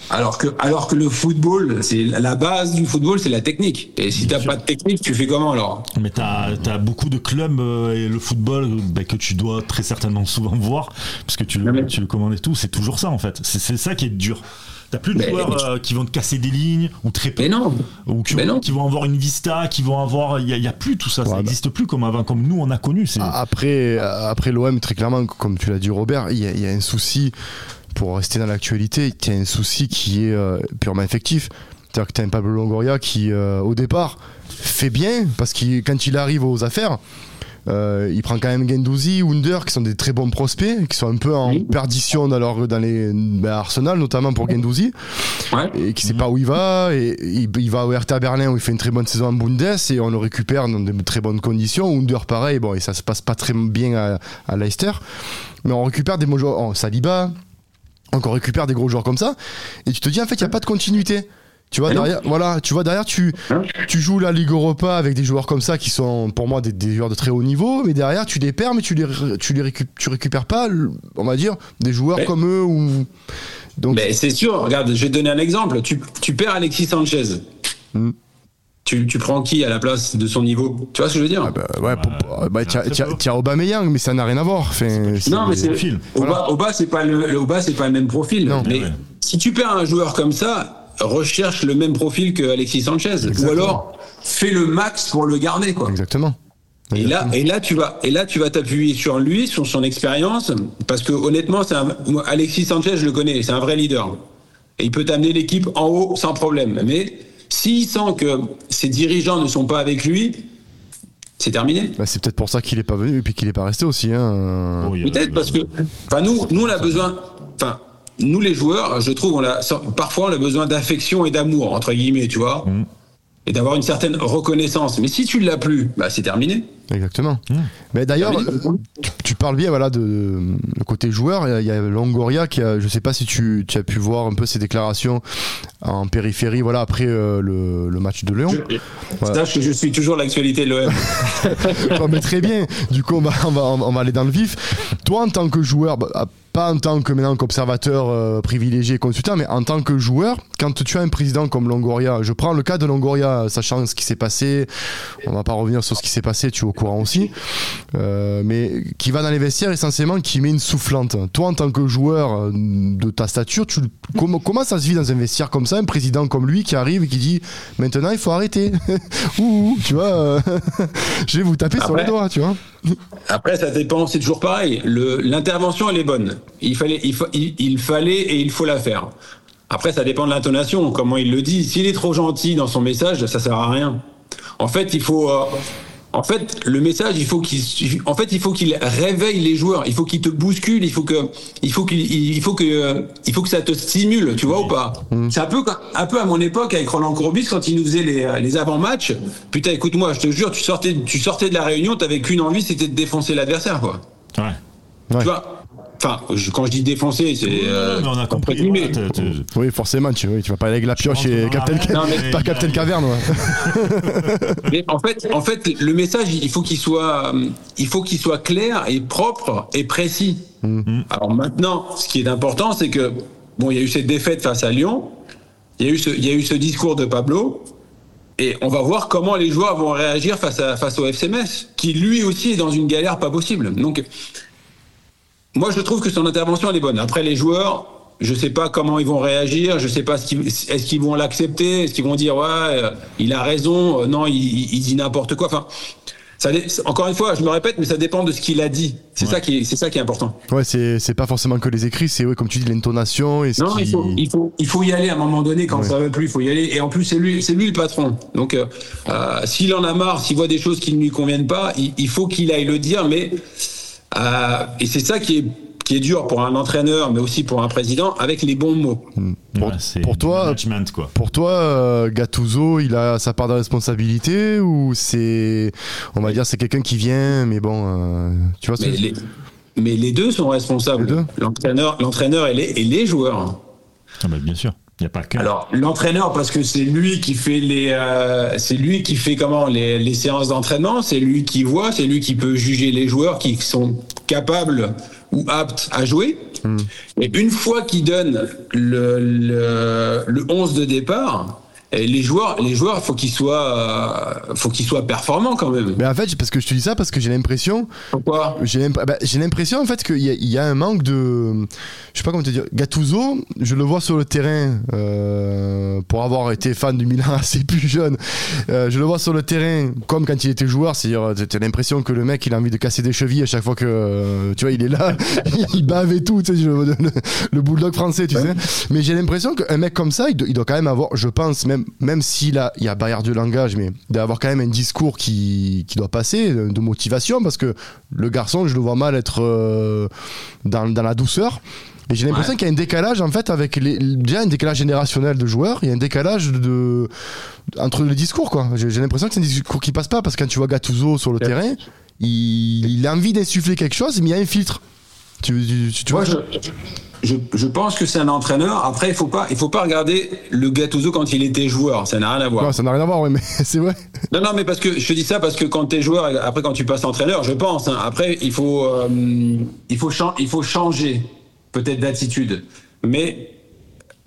[SPEAKER 3] Alors que, alors que le football, c'est la base du football, c'est la technique. Et si t'as pas de technique, tu fais comment alors?
[SPEAKER 1] Mais t'as as beaucoup de clubs euh, et le football bah, que tu dois très certainement souvent voir, parce que tu le,
[SPEAKER 3] mais-
[SPEAKER 1] tu le commandes et tout. C'est toujours ça en fait. C'est ça qui est dur. T'as plus de
[SPEAKER 3] Mais-
[SPEAKER 1] joueurs euh, qui vont te casser des lignes ou très peu.
[SPEAKER 3] Mais non.
[SPEAKER 1] Ou qui,
[SPEAKER 3] Mais non.
[SPEAKER 1] qui vont avoir une vista, qui vont avoir. Il n'y a, plus tout ça, ça
[SPEAKER 2] bah.
[SPEAKER 1] n'existe plus comme avant, comme nous on a connu. C'est
[SPEAKER 2] Après, après l'OM, très clairement, comme tu l'as dit Robert, y, il y a un souci, pour rester dans l'actualité, il y a un souci qui est euh, purement effectif. C'est-à-dire que tu as un Pablo Longoria qui, euh, au départ, fait bien, parce que quand il arrive aux affaires, euh, il prend quand même Gendouzi, Wunder, qui sont des très bons prospects, qui sont un peu en
[SPEAKER 3] Oui.
[SPEAKER 2] perdition dans, leur, dans les ben, Arsenal, notamment pour Gendouzi
[SPEAKER 3] Ouais.
[SPEAKER 2] et qui sait pas où il va et il, il va au RTA Berlin où il fait une très bonne saison en Bundes et on le récupère dans de très bonnes conditions Under pareil bon et ça se passe pas très bien à, à Leicester mais on récupère des bons joueurs oh, Saliba on récupère des gros joueurs comme ça et tu te dis en fait il y a pas de continuité tu vois derrière voilà tu vois derrière tu
[SPEAKER 3] Hein
[SPEAKER 2] tu joues la Ligue Europa avec des joueurs comme ça qui sont pour moi des, des joueurs de très haut niveau mais derrière tu les perds mais tu les tu les récup- tu récupères pas on va dire des joueurs
[SPEAKER 3] Mais-
[SPEAKER 2] comme eux ou donc
[SPEAKER 3] c'est sûr, regarde, je vais te donner un exemple. Tu, tu perds Alexis Sanchez.
[SPEAKER 2] Hmm.
[SPEAKER 3] Tu, tu prends qui à la place de son niveau? Tu vois ce que je veux dire?
[SPEAKER 2] Ah bah ouais, bah,
[SPEAKER 1] très
[SPEAKER 2] tiens, Aubameyang, mais ça n'a rien à voir. Enfin,
[SPEAKER 3] Non, mais c'est
[SPEAKER 1] profil.
[SPEAKER 3] au bas, au bas, c'est pas le, le- au bas, c'est pas le même profil.
[SPEAKER 2] Non.
[SPEAKER 3] mais
[SPEAKER 1] Ouais.
[SPEAKER 3] si tu perds un joueur comme ça, recherche le même profil que Alexis Sanchez, ou alors fais le max pour le garder, quoi.
[SPEAKER 2] Exactement.
[SPEAKER 3] Et là, et là, tu vas, et là, tu vas t'appuyer sur lui, sur son expérience, parce que honnêtement, c'est un, moi, Alexis Sanchez, je le connais, c'est un vrai leader. Et il peut t'amener l'équipe en haut sans problème. Mais s'il sent que ses dirigeants ne sont pas avec lui, c'est terminé.
[SPEAKER 2] Bah, c'est peut-être pour ça qu'il est pas venu et puis qu'il est pas resté aussi. Hein.
[SPEAKER 1] Oh, a-
[SPEAKER 3] Peut-être parce que, enfin, nous, nous, on a besoin, enfin, nous, les joueurs, je trouve, on a, parfois, on a besoin d'affection et d'amour, entre guillemets, tu vois.
[SPEAKER 1] Mhm.
[SPEAKER 3] Et d'avoir une certaine reconnaissance. Mais si tu ne l'as plus, bah, c'est terminé.
[SPEAKER 2] Exactement.
[SPEAKER 1] Mmh.
[SPEAKER 2] Mais d'ailleurs,
[SPEAKER 3] Terminé.
[SPEAKER 2] tu, tu parles bien voilà, de, côté joueur. Il y a- il y a Longoria qui a, je sais pas si tu, tu as pu voir un peu ses déclarations en périphérie voilà, après euh, le, le match de Lyon.
[SPEAKER 3] Je- Sache que je suis toujours l'actualité de l'OM.
[SPEAKER 2] Non, mais très bien. Du coup, on va, on, va, on va aller dans le vif. Toi, en tant que joueur, bah, ah, pas en tant que maintenant qu'observateur euh, privilégié, consultant, mais en tant que joueur, quand tu as un président comme Longoria, je prends le cas de Longoria, sachant ce qui s'est passé, on va pas revenir sur ce qui s'est passé, tu es au courant aussi, euh, mais qui va dans les vestiaires essentiellement, qui met une soufflante. Toi, en tant que joueur euh, de ta stature, tu, comment, comment ça se vit dans un vestiaire comme ça, un président comme lui qui arrive et qui dit maintenant il faut arrêter ouh, tu vois, euh, je vais vous taper sur les doigts, tu vois.
[SPEAKER 3] Après, ça dépend, c'est toujours pareil. L'intervention, elle est bonne. Il fallait, il, fa- il fallait et il faut la faire. Après, ça dépend de l'intonation, comment il le dit. S'il est trop gentil dans son message, ça sert à rien. En fait, il faut. euh, en fait, le message, il faut qu'il, en fait, il faut qu'il réveille les joueurs. Il faut qu'il te bouscule. Il faut que, il faut qu'il, il faut que, il faut que ça te stimule. Tu vois ou pas? C'est un peu, un peu à mon époque avec Roland Courbis quand il nous faisait les, les avant-matchs. Putain, écoute-moi, je te jure, tu sortais, tu sortais de la réunion, t'avais qu'une envie, c'était de défoncer l'adversaire, quoi.
[SPEAKER 1] Ouais.
[SPEAKER 2] Ouais.
[SPEAKER 3] Tu vois? Enfin, je- quand je dis défoncer, c'est. euh,
[SPEAKER 1] mais on a compris.
[SPEAKER 2] Oui, forcément, tu, oui, tu vas pas aller avec la pioche et Captain,
[SPEAKER 3] Non, mais-
[SPEAKER 2] pas Captain Caverne. ouais.
[SPEAKER 3] Mais en fait, en fait, le message, il faut qu'il soit, euh, il faut qu'il soit clair et propre et précis. Alors maintenant, ce qui est important, c'est que bon, il y a eu cette défaite face à Lyon, il y a eu ce, il y a eu ce discours de Pablo, et on va voir comment les joueurs vont réagir face à face au FCMS, qui lui aussi est dans une galère pas possible. Donc, moi, je trouve que son intervention elle est bonne. Après, les joueurs, je sais pas comment ils vont réagir, je sais pas ce qu'ils, est-ce qu'ils vont l'accepter, est-ce qu'ils vont dire ouais, euh, il a raison, euh, non, il, il dit n'importe quoi. Enfin, ça, encore une fois, je me répète, mais ça dépend de ce qu'il a dit. C'est
[SPEAKER 1] Ouais.
[SPEAKER 3] ça qui, est, c'est ça qui est important.
[SPEAKER 2] Ouais, c'est c'est pas forcément que les écrits, c'est ouais, comme tu dis l'intonation et ce
[SPEAKER 3] Non,
[SPEAKER 2] qui...
[SPEAKER 3] il faut, il faut, il faut y aller à un moment donné quand
[SPEAKER 2] Ouais.
[SPEAKER 3] ça va plus. Il faut y aller. Et en plus, c'est lui, c'est lui le patron. Donc, euh, s'il en a marre, s'il voit des choses qui ne lui conviennent pas, il, il faut qu'il aille le dire. Mais et c'est ça qui est qui est dur pour un entraîneur, mais aussi pour un président, avec les bons mots.
[SPEAKER 2] Pour-
[SPEAKER 1] Ouais, c'est
[SPEAKER 2] pour toi-
[SPEAKER 1] management, quoi.
[SPEAKER 2] Pour toi, euh, Gattuso, il a sa part de responsabilité ou c'est, on va dire, c'est quelqu'un qui vient, mais bon, euh, tu vois ce
[SPEAKER 3] Mais
[SPEAKER 2] que
[SPEAKER 3] les, mais les deux sont responsables. L'entraîneur, l'entraîneur et les, et les joueurs.
[SPEAKER 1] Ah bah, bien sûr. Il a pas que.
[SPEAKER 3] Alors l'entraîneur parce que c'est lui qui fait les, euh, c'est lui qui fait comment les, les séances d'entraînement, c'est lui qui voit, c'est lui qui peut juger les joueurs qui sont capables ou aptes à jouer. Et une fois qu'il donne le, le, le 11 de départ, et les joueurs, les joueurs, faut qu'ils soient, faut qu'ils soient performants quand même.
[SPEAKER 2] Mais en fait, parce que je te dis ça parce que j'ai l'impression,
[SPEAKER 3] Pourquoi?
[SPEAKER 2] J'ai l'imp- bah, j'ai l'impression en fait qu'il y, y a un manque de, je sais pas comment te dire, Gattuso, je le vois sur le terrain euh, pour avoir été fan du Milan assez plus jeune. euh, je le vois sur le terrain comme quand il était joueur, c'est-à-dire t'as l'impression que le mec il a envie de casser des chevilles à chaque fois que euh, tu vois il est là, il bave et tout, tu sais, le, le- le bulldog français, tu sais. Mais j'ai l'impression qu'un mec comme ça, il doit, il doit quand même avoir, je pense même même s'il il y a barrière de langage, mais d'avoir quand même un discours qui qui doit passer de, de motivation parce que le garçon, je le vois mal être euh, dans, dans la douceur. Et j'ai l'impression
[SPEAKER 3] Ouais.
[SPEAKER 2] qu'il y a un décalage en fait avec les, déjà un décalage générationnel de joueurs, il y a un décalage de entre le discours quoi. J'ai l'impression que c'est un discours qui passe pas parce que quand tu vois Gattuso sur le
[SPEAKER 3] Ouais.
[SPEAKER 2] terrain, il, il a envie d'insuffler quelque chose, mais il y a un filtre. Tu, tu, tu- tu
[SPEAKER 3] Moi,
[SPEAKER 2] vois
[SPEAKER 3] je, je, je pense que c'est un entraîneur. Après, il faut pas, il faut pas regarder le Gattuso quand il était joueur. Ça n'a rien à voir.
[SPEAKER 2] Non, ça n'a rien à voir, ouais, mais c'est vrai.
[SPEAKER 3] Non, non, mais parce que je te dis ça parce que quand tu es joueur, après quand tu passes entraîneur, je pense. hein, après, il faut, euh, il faut, chan- il faut changer peut-être d'attitude. Mais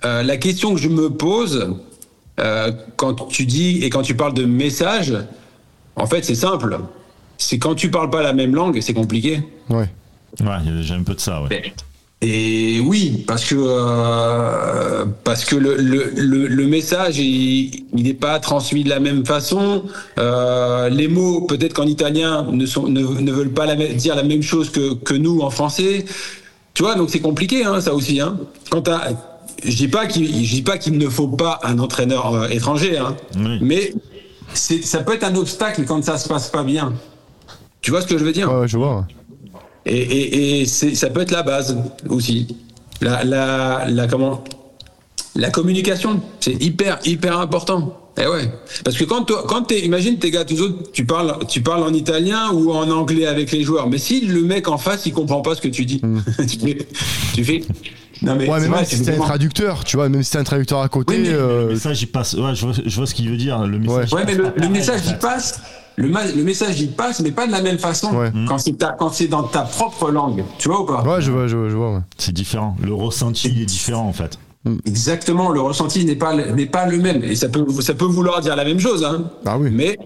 [SPEAKER 3] euh, la question que je me pose euh, quand tu dis et quand tu parles de message, en fait, c'est simple. C'est quand tu parles pas la même langue, c'est compliqué.
[SPEAKER 2] Ouais.
[SPEAKER 1] Ouais, il y a déjà un peu de ça, ouais.
[SPEAKER 3] Et oui, parce que euh, parce que le, le, le, le message il il n'est pas transmis de la même façon. Euh, les mots peut-être qu'en italien ne sont ne, ne veulent pas la, dire la même chose que que nous en français. Tu vois, donc c'est compliqué hein, ça aussi. Hein. Quand t'as- je dis pas qu'il je dis pas qu'il ne faut pas un entraîneur euh, étranger, hein,
[SPEAKER 1] Oui.
[SPEAKER 3] mais c'est ça peut être un obstacle quand ça se passe pas bien. Tu vois ce que je veux dire?
[SPEAKER 2] Ouais, ouais, je vois.
[SPEAKER 3] Et, et, et c'est- ça peut être la base aussi. La, la, la, comment la communication, c'est hyper, hyper important. Eh ouais. Parce que quand, toi, quand t'es, imagine tes gars, tous autres, tu parles, tu parles en italien ou en anglais avec les joueurs. Mais si le mec en face, il comprend pas ce que tu dis, tu fais, tu fais, non mais.
[SPEAKER 2] Ouais, mais même si c'était un traducteur, tu vois, même si c'était un traducteur à côté.
[SPEAKER 3] Oui, mais-
[SPEAKER 2] euh,
[SPEAKER 1] Le message, il passe. Ouais, je vois, je vois ce qu'il veut dire. Le message.
[SPEAKER 3] Ouais, mais le, message, il passe. Le, ma- le message, il passe, mais pas de la même façon.
[SPEAKER 2] Ouais.
[SPEAKER 3] Quand c'est ta- quand c'est dans ta propre langue. Tu vois ou pas?
[SPEAKER 2] Ouais, je vois, je vois, je vois. ouais.
[SPEAKER 1] C'est différent. Le ressenti est différent, en fait.
[SPEAKER 3] Exactement, le ressenti n'est pas n'est pas le même et ça peut ça peut vouloir dire la même chose, hein.
[SPEAKER 2] Ah oui.
[SPEAKER 3] Mais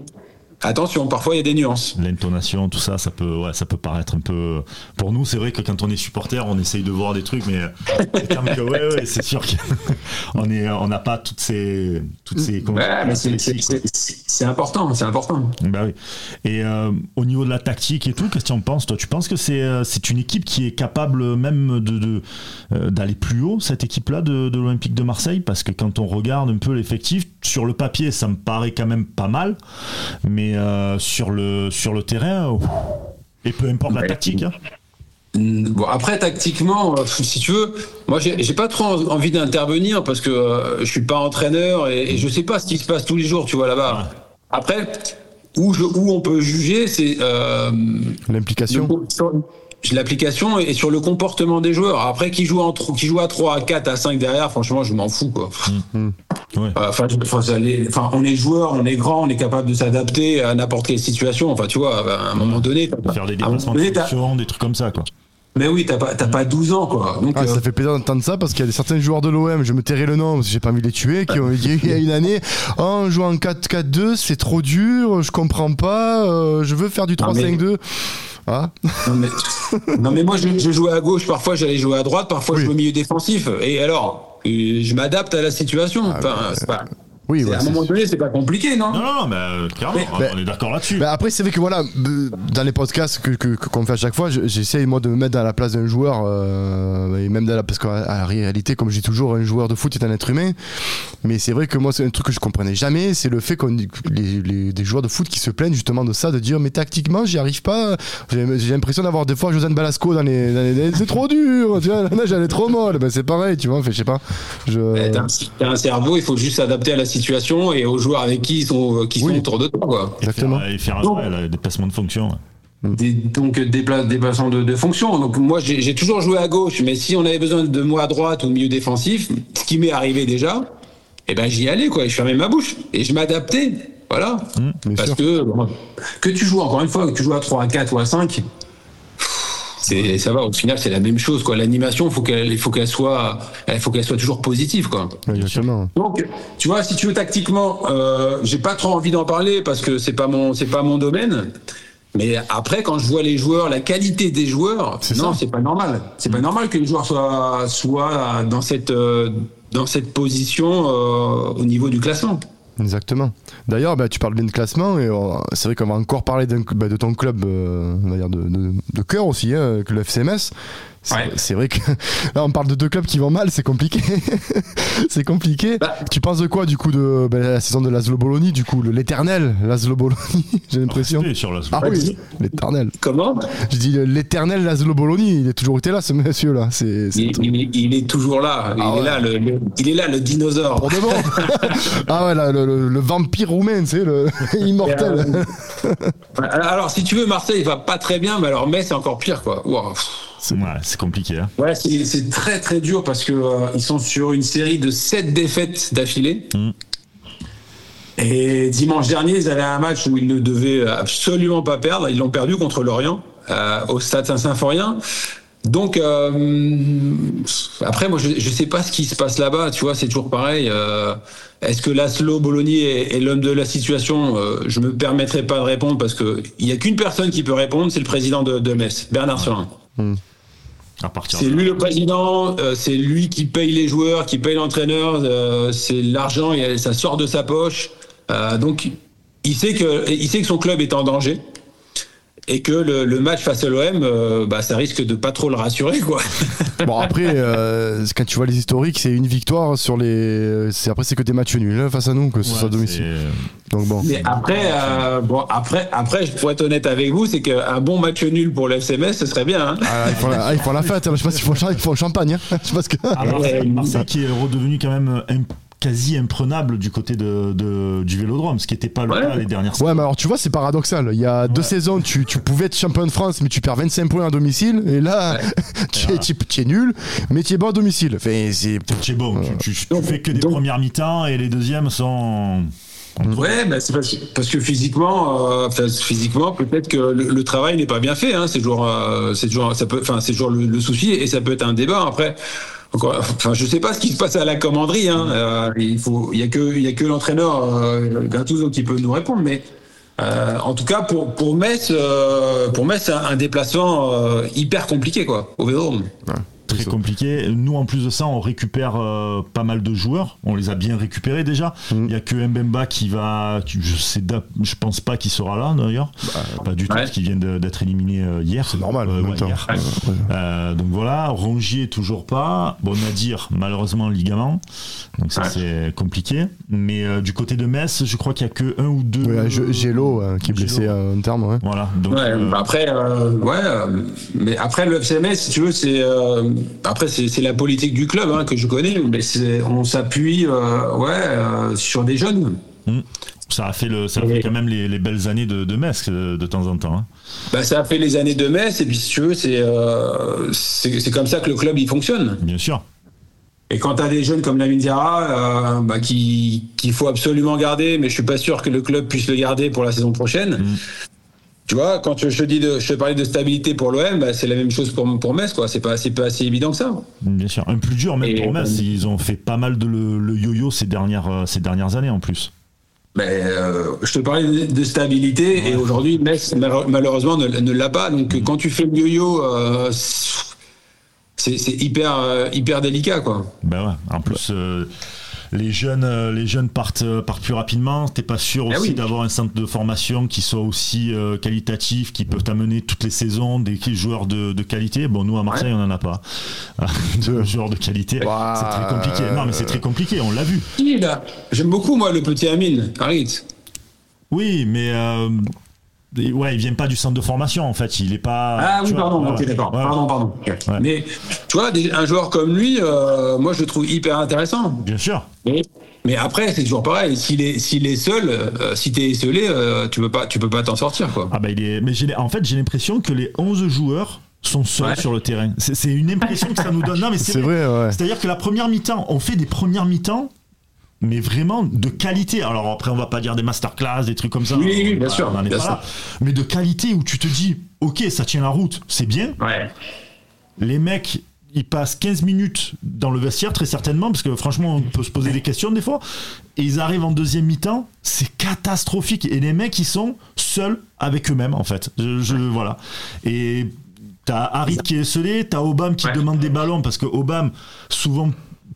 [SPEAKER 3] attention, parfois il y a des nuances.
[SPEAKER 1] L'intonation, tout ça, ça peut, ouais, ça peut paraître un peu. Pour nous, c'est vrai que quand on est supporter, on essaye de voir des trucs, mais que, ouais, ouais, c'est sûr qu'on est, on n'a pas toutes ces, toutes ces.
[SPEAKER 3] Ouais, c'est
[SPEAKER 1] ces-
[SPEAKER 3] c'est- c'est- c'est important, c'est important.
[SPEAKER 1] Bah oui. Et euh, au niveau de la tactique et tout, qu'est-ce que tu en penses toi? Tu penses que c'est euh, c'est une équipe qui est capable même de de, euh, d'aller plus haut cette équipe-là de, de l'Olympique de Marseille? Parce que quand on regarde un peu l'effectif sur le papier, ça me paraît quand même pas mal, mais euh, sur le sur le terrain, ouf. et peu importe la tactique. hein.
[SPEAKER 3] Mm, Bon après tactiquement, euh, si tu veux, moi j'ai pas trop en- envie d'intervenir parce que euh, je suis pas entraîneur et, et je sais pas ce qui se passe tous les jours, tu vois là-bas. Après, où je où on peut juger, c'est euh,
[SPEAKER 2] L'implication.
[SPEAKER 3] L'application et sur le comportement des joueurs. Après, qui joue, en, tro- qui joue à 3, à 4, à 5 derrière, franchement, je m'en fous. Quoi. Enfin, enfin, on est joueur, on est grand, on est capable de s'adapter à n'importe quelle situation. Enfin, tu vois, à un moment donné, t'as pas-
[SPEAKER 1] Faire des de fonction, des trucs comme ça, quoi.
[SPEAKER 3] mais oui, t'as pas, t'as pas 12 ans, quoi. Donc,
[SPEAKER 2] Ah,
[SPEAKER 3] euh,
[SPEAKER 2] ça fait plaisir d'entendre ça parce qu'il y a des certains joueurs de l'OM, je me tairai le nom parce que j'ai pas envie de les tuer, qui ont dit il y a une année Oh, on joue en 4-4-2, c'est trop dur, je comprends pas, euh, je veux faire du
[SPEAKER 3] Ah, mais-
[SPEAKER 2] 3-5-2. Ah
[SPEAKER 3] non, mais, non, mais moi, je, je, jouais à gauche, parfois j'allais jouer à droite, parfois
[SPEAKER 2] Oui.
[SPEAKER 3] je jouais au milieu défensif. Et alors, euh, je m'adapte à la situation.
[SPEAKER 2] Ah,
[SPEAKER 3] Enfin,
[SPEAKER 2] Oui, ouais,
[SPEAKER 3] à un moment donné, c'est pas compliqué, non,
[SPEAKER 1] Non, non, mais euh, clairement,
[SPEAKER 2] Mais-
[SPEAKER 1] on est d'accord là-dessus.
[SPEAKER 2] Mais après, c'est vrai que voilà, euh, dans les podcasts que, que- qu'on fait à chaque fois, je- j'essaie moi de me mettre dans la place d'un joueur, euh, et même dans la, parce qu'à la réalité, comme je dis toujours, un joueur de foot est un être humain. Mais c'est vrai que moi, c'est un truc que je comprenais jamais, c'est le fait qu'on les, les- des joueurs de foot qui se plaignent justement de ça, de dire mais tactiquement, j'y arrive pas. J'ai j'ai l'impression d'avoir des fois José Balasco dans les, dans les- c'est trop dur, tu vois, la neige elle est trop molle. Ben, c'est pareil, tu vois. Enfin, je sais pas. Je...
[SPEAKER 3] T'as un, t'as un cerveau, il faut juste s'adapter à la situation et aux joueurs avec qui ils sont, qui sont autour de toi, quoi.
[SPEAKER 2] Exactement.
[SPEAKER 1] Et faire là, des placements de fonction.
[SPEAKER 3] Des, donc déplacements de, de fonction. Donc moi j'ai toujours joué à gauche, mais si on avait besoin de moi à droite ou au milieu défensif, ce qui m'est arrivé déjà, eh ben j'y allais quoi, je fermais ma bouche et je m'adaptais. Voilà.
[SPEAKER 2] bien
[SPEAKER 3] Parce
[SPEAKER 2] sûr.
[SPEAKER 3] que que tu joues encore une fois, que tu joues à 3, à 4 ou à 5, c'est ça va. Au final c'est la même chose quoi. L'animation, il faut qu'elle il faut qu'elle soit, il faut qu'elle soit toujours positive quoi.
[SPEAKER 2] Exactement.
[SPEAKER 3] Donc, tu vois, si tu veux tactiquement, euh, j'ai pas trop envie d'en parler parce que c'est pas mon, c'est pas mon domaine. Mais après, quand je vois les joueurs, la qualité des joueurs, non, c'est pas normal. C'est pas normal que les joueurs soient, soient dans cette, euh, dans cette position euh, au niveau du classement.
[SPEAKER 2] Exactement. D'ailleurs, bah, tu parles bien de classement et euh, c'est vrai qu'on va encore parler bah, de ton club, euh, on va dire de, de, cœur aussi, hein, que le FCMS. C'est
[SPEAKER 3] Ouais.
[SPEAKER 2] c'est vrai que là, on parle de deux clubs qui vont mal, c'est compliqué. c'est compliqué.
[SPEAKER 3] Bah.
[SPEAKER 2] tu penses de quoi du coup de bah, la saison de Laszlo Bologna, du coup, le- l'éternel Laszlo Bologna, j'ai l'impression.
[SPEAKER 1] La
[SPEAKER 2] Ah oui, l'éternel.
[SPEAKER 3] Comment?
[SPEAKER 2] Je dis l'éternel Laszlo Bologna, il est toujours été là, ce monsieur-là. C'est c'est
[SPEAKER 3] il, il- il est toujours là. Il
[SPEAKER 2] Ah
[SPEAKER 3] est
[SPEAKER 2] ouais.
[SPEAKER 3] là, le, le- il est là, le dinosaure.
[SPEAKER 2] Pour de bon. ah ouais, là, le, le- le vampire roumain, sais, le immortel.
[SPEAKER 3] Alors, si tu veux, Marseille va pas très bien, mais alors Metz c'est encore pire, quoi. Wow.
[SPEAKER 1] Ouais, c'est compliqué. hein.
[SPEAKER 3] Ouais, c'est très très dur parce que euh, ils sont sur une série de sept défaites d'affilée.
[SPEAKER 1] Mm.
[SPEAKER 3] Et dimanche dernier, ils avaient un match où ils ne devaient absolument pas perdre. Ils l'ont perdu contre Lorient euh, au Stade Saint-Symphorien. Donc euh, après, moi, je, je sais pas ce qui se passe là-bas. Tu vois, c'est toujours pareil. Est-ce que Laszlo Bologna est, est l'homme de la situation? Euh, Je me permettrai pas de répondre parce que il y a qu'une personne qui peut répondre, c'est le président de, de Metz, Bernard Surin.
[SPEAKER 1] À partir
[SPEAKER 3] C'est lui le président, euh, c'est lui qui paye les joueurs, qui paye l'entraîneur, euh, c'est l'argent, et ça sort de sa poche. Euh, donc, il sait, que, il sait que son club est en danger et que le, le match face à l'OM, euh, bah, ça risque de pas trop le rassurer. Quoi.
[SPEAKER 2] Bon après, euh, quand tu vois les historiques, c'est une victoire sur les. C'est après c'est que des matchs nuls hein, face à nous, que ce soit domicile.
[SPEAKER 1] c'est-
[SPEAKER 2] Donc bon.
[SPEAKER 3] Mais après, euh, bon, après, après, je pourrais être honnête avec vous, c'est qu'un bon match nul pour le FCMS, ce serait bien. hein.
[SPEAKER 2] Ah, ils, font la, ah, ils font la fête. hein. Je sais pas s'ils font, ils font le champagne. hein. Je sais pas ce que.
[SPEAKER 1] Ah, Marseille, Marseille qui est redevenu quand même quasi imprenable du côté de, de- du Vélodrome, ce qui n'était pas le
[SPEAKER 3] Ouais.
[SPEAKER 1] cas les dernières
[SPEAKER 2] Ouais, mais alors tu vois, c'est paradoxal. Il y a deux saisons, tu, tu pouvais être champion de France, mais tu perds 25 points à domicile. Et là, tu, es,
[SPEAKER 1] voilà.
[SPEAKER 2] tu- tu es nul, mais tu es bon à domicile. Enfin, c'est.
[SPEAKER 1] Tu es bon, tu, tu- tu
[SPEAKER 3] Donc-
[SPEAKER 1] fais que des
[SPEAKER 3] donc-
[SPEAKER 1] premières mi-temps et les deuxièmes sont.
[SPEAKER 3] Ouais, bah, c'est parce, parce que physiquement, euh, physiquement, peut-être que le, le travail n'est pas bien fait. Hein, c'est toujours, euh, c'est toujours, ça peut, enfin, c'est toujours le, le souci et ça peut être un débat. Après, enfin, je sais pas ce qui se passe à la commanderie. Hein, euh, il faut, il y a que, il y a que l'entraîneur euh, Gattuso qui peut nous répondre, mais. euh, en tout cas, pour pour Metz, euh, pour Metz, c'est un, un déplacement euh, hyper compliqué, quoi, au Vélodrome.
[SPEAKER 1] Très compliqué. Nous, en plus de ça, on récupère euh, pas mal de joueurs. On les a bien récupérés déjà. Il
[SPEAKER 2] Mm.
[SPEAKER 1] y a que Mbemba qui va. qui- je sais, je pense pas qu'il sera là d'ailleurs. pas du tout,
[SPEAKER 3] ouais.
[SPEAKER 1] parce qu'il vient d'être éliminé euh, hier.
[SPEAKER 2] C'est normal, en
[SPEAKER 1] Euh, ouais, hier.
[SPEAKER 2] Ouais.
[SPEAKER 1] Euh, donc voilà, Rongier toujours pas. Bon, Nadir, malheureusement, ligament. Donc ça,
[SPEAKER 3] Ouais.
[SPEAKER 1] c'est compliqué. Mais euh, du côté de Metz, je crois qu'il y a que un ou deux.
[SPEAKER 2] Gélo, euh, qui est blessé un terme. Ouais.
[SPEAKER 1] Voilà. Donc,
[SPEAKER 3] Ouais,
[SPEAKER 1] euh,
[SPEAKER 3] bah après, euh, ouais, mais après le FCMS, si tu veux, c'est euh, après c'est la politique du club hein, que je connais, mais on s'appuie, euh, ouais, euh, sur des jeunes.
[SPEAKER 1] ça a fait, le, ça a fait quand même les, les belles années de, de Metz euh, de temps en temps. hein.
[SPEAKER 3] Bah, ça a fait les années de Metz, et puis si tu veux, c'est euh, comme ça que le club il fonctionne.
[SPEAKER 1] Bien sûr.
[SPEAKER 3] Et quand tu as des jeunes comme Lamine Diarra, euh, bah, qui qu'il faut absolument garder, mais je suis pas sûr que le club puisse le garder pour la saison prochaine.
[SPEAKER 1] Mm.
[SPEAKER 3] Tu vois, quand je te dis de, je te parlais de stabilité pour l'OM, bah, c'est la même chose pour pour Metz, quoi. C'est pas c'est pas assez évident que ça.
[SPEAKER 1] Bien sûr. Un plus dur, même
[SPEAKER 3] Et-
[SPEAKER 1] pour Metz, ils ont fait pas mal de le, le yo-yo ces dernières, euh, ces dernières années en plus.
[SPEAKER 3] Mais euh, je te parlais de stabilité et aujourd'hui Metz malheureusement ne, ne l'a pas. Donc quand tu fais le yo-yo, euh, c'est hyper hyper délicat quoi.
[SPEAKER 1] Ben ouais. En plus, euh, les jeunes, euh, les jeunes partent, euh, partent plus rapidement. T'es pas sûr
[SPEAKER 3] Ah
[SPEAKER 1] aussi
[SPEAKER 3] oui.
[SPEAKER 1] d'avoir un centre de formation qui soit aussi euh, qualitatif, qui peuvent t'amener toutes les saisons des joueurs de, de qualité. Bon, nous à Marseille, on en a pas de joueurs de qualité.
[SPEAKER 2] Ouah,
[SPEAKER 1] C'est très compliqué. Non, mais c'est très compliqué. On l'a vu.
[SPEAKER 3] Qui, là J'aime beaucoup moi le petit Amine, Harit.
[SPEAKER 1] Oui, mais euh, ouais, il vient pas du centre de formation en fait. Il est pas.
[SPEAKER 3] Ah oui,
[SPEAKER 1] vois,
[SPEAKER 3] pardon,
[SPEAKER 1] ouais,
[SPEAKER 3] ok,
[SPEAKER 1] ouais.
[SPEAKER 3] d'accord.
[SPEAKER 1] Ouais,
[SPEAKER 3] Pardon, pardon.
[SPEAKER 1] Ouais.
[SPEAKER 3] Mais tu vois, un joueur comme lui, euh, moi je le trouve hyper intéressant.
[SPEAKER 1] Bien sûr.
[SPEAKER 3] Mais, mais après, c'est toujours pareil. S'il est, s'il est seul, euh, si t'es esselé, euh, tu peux pas, tu peux pas t'en sortir, quoi.
[SPEAKER 1] Ah bah il est. Mais j'ai en fait j'ai l'impression que les 11 joueurs sont seuls
[SPEAKER 3] Ouais.
[SPEAKER 1] sur le terrain. C'est c'est une impression que ça nous donne. Non mais c'est
[SPEAKER 2] C'est vrai, ouais.
[SPEAKER 1] C'est-à-dire que la première mi-temps, on fait des premières mi-temps, mais vraiment de qualité. Alors après, on va pas dire des masterclass, des trucs comme ça.
[SPEAKER 3] Oui, oui, bien sûr,
[SPEAKER 1] on en est
[SPEAKER 3] bien
[SPEAKER 1] pas
[SPEAKER 3] sûr.
[SPEAKER 1] là. Mais de qualité où tu te dis, ok, ça tient la route, c'est bien.
[SPEAKER 3] Ouais.
[SPEAKER 1] Les mecs, ils passent 15 minutes dans le vestiaire, très certainement, parce que franchement, on peut se poser des questions des fois. Et ils arrivent en deuxième mi-temps, c'est catastrophique. Et les mecs, ils sont seuls avec eux-mêmes, en fait. Je, je- voilà. Et t'as Harit qui est scellé, t'as Obama qui
[SPEAKER 3] Ouais.
[SPEAKER 1] demande des ballons, parce que Obama, souvent,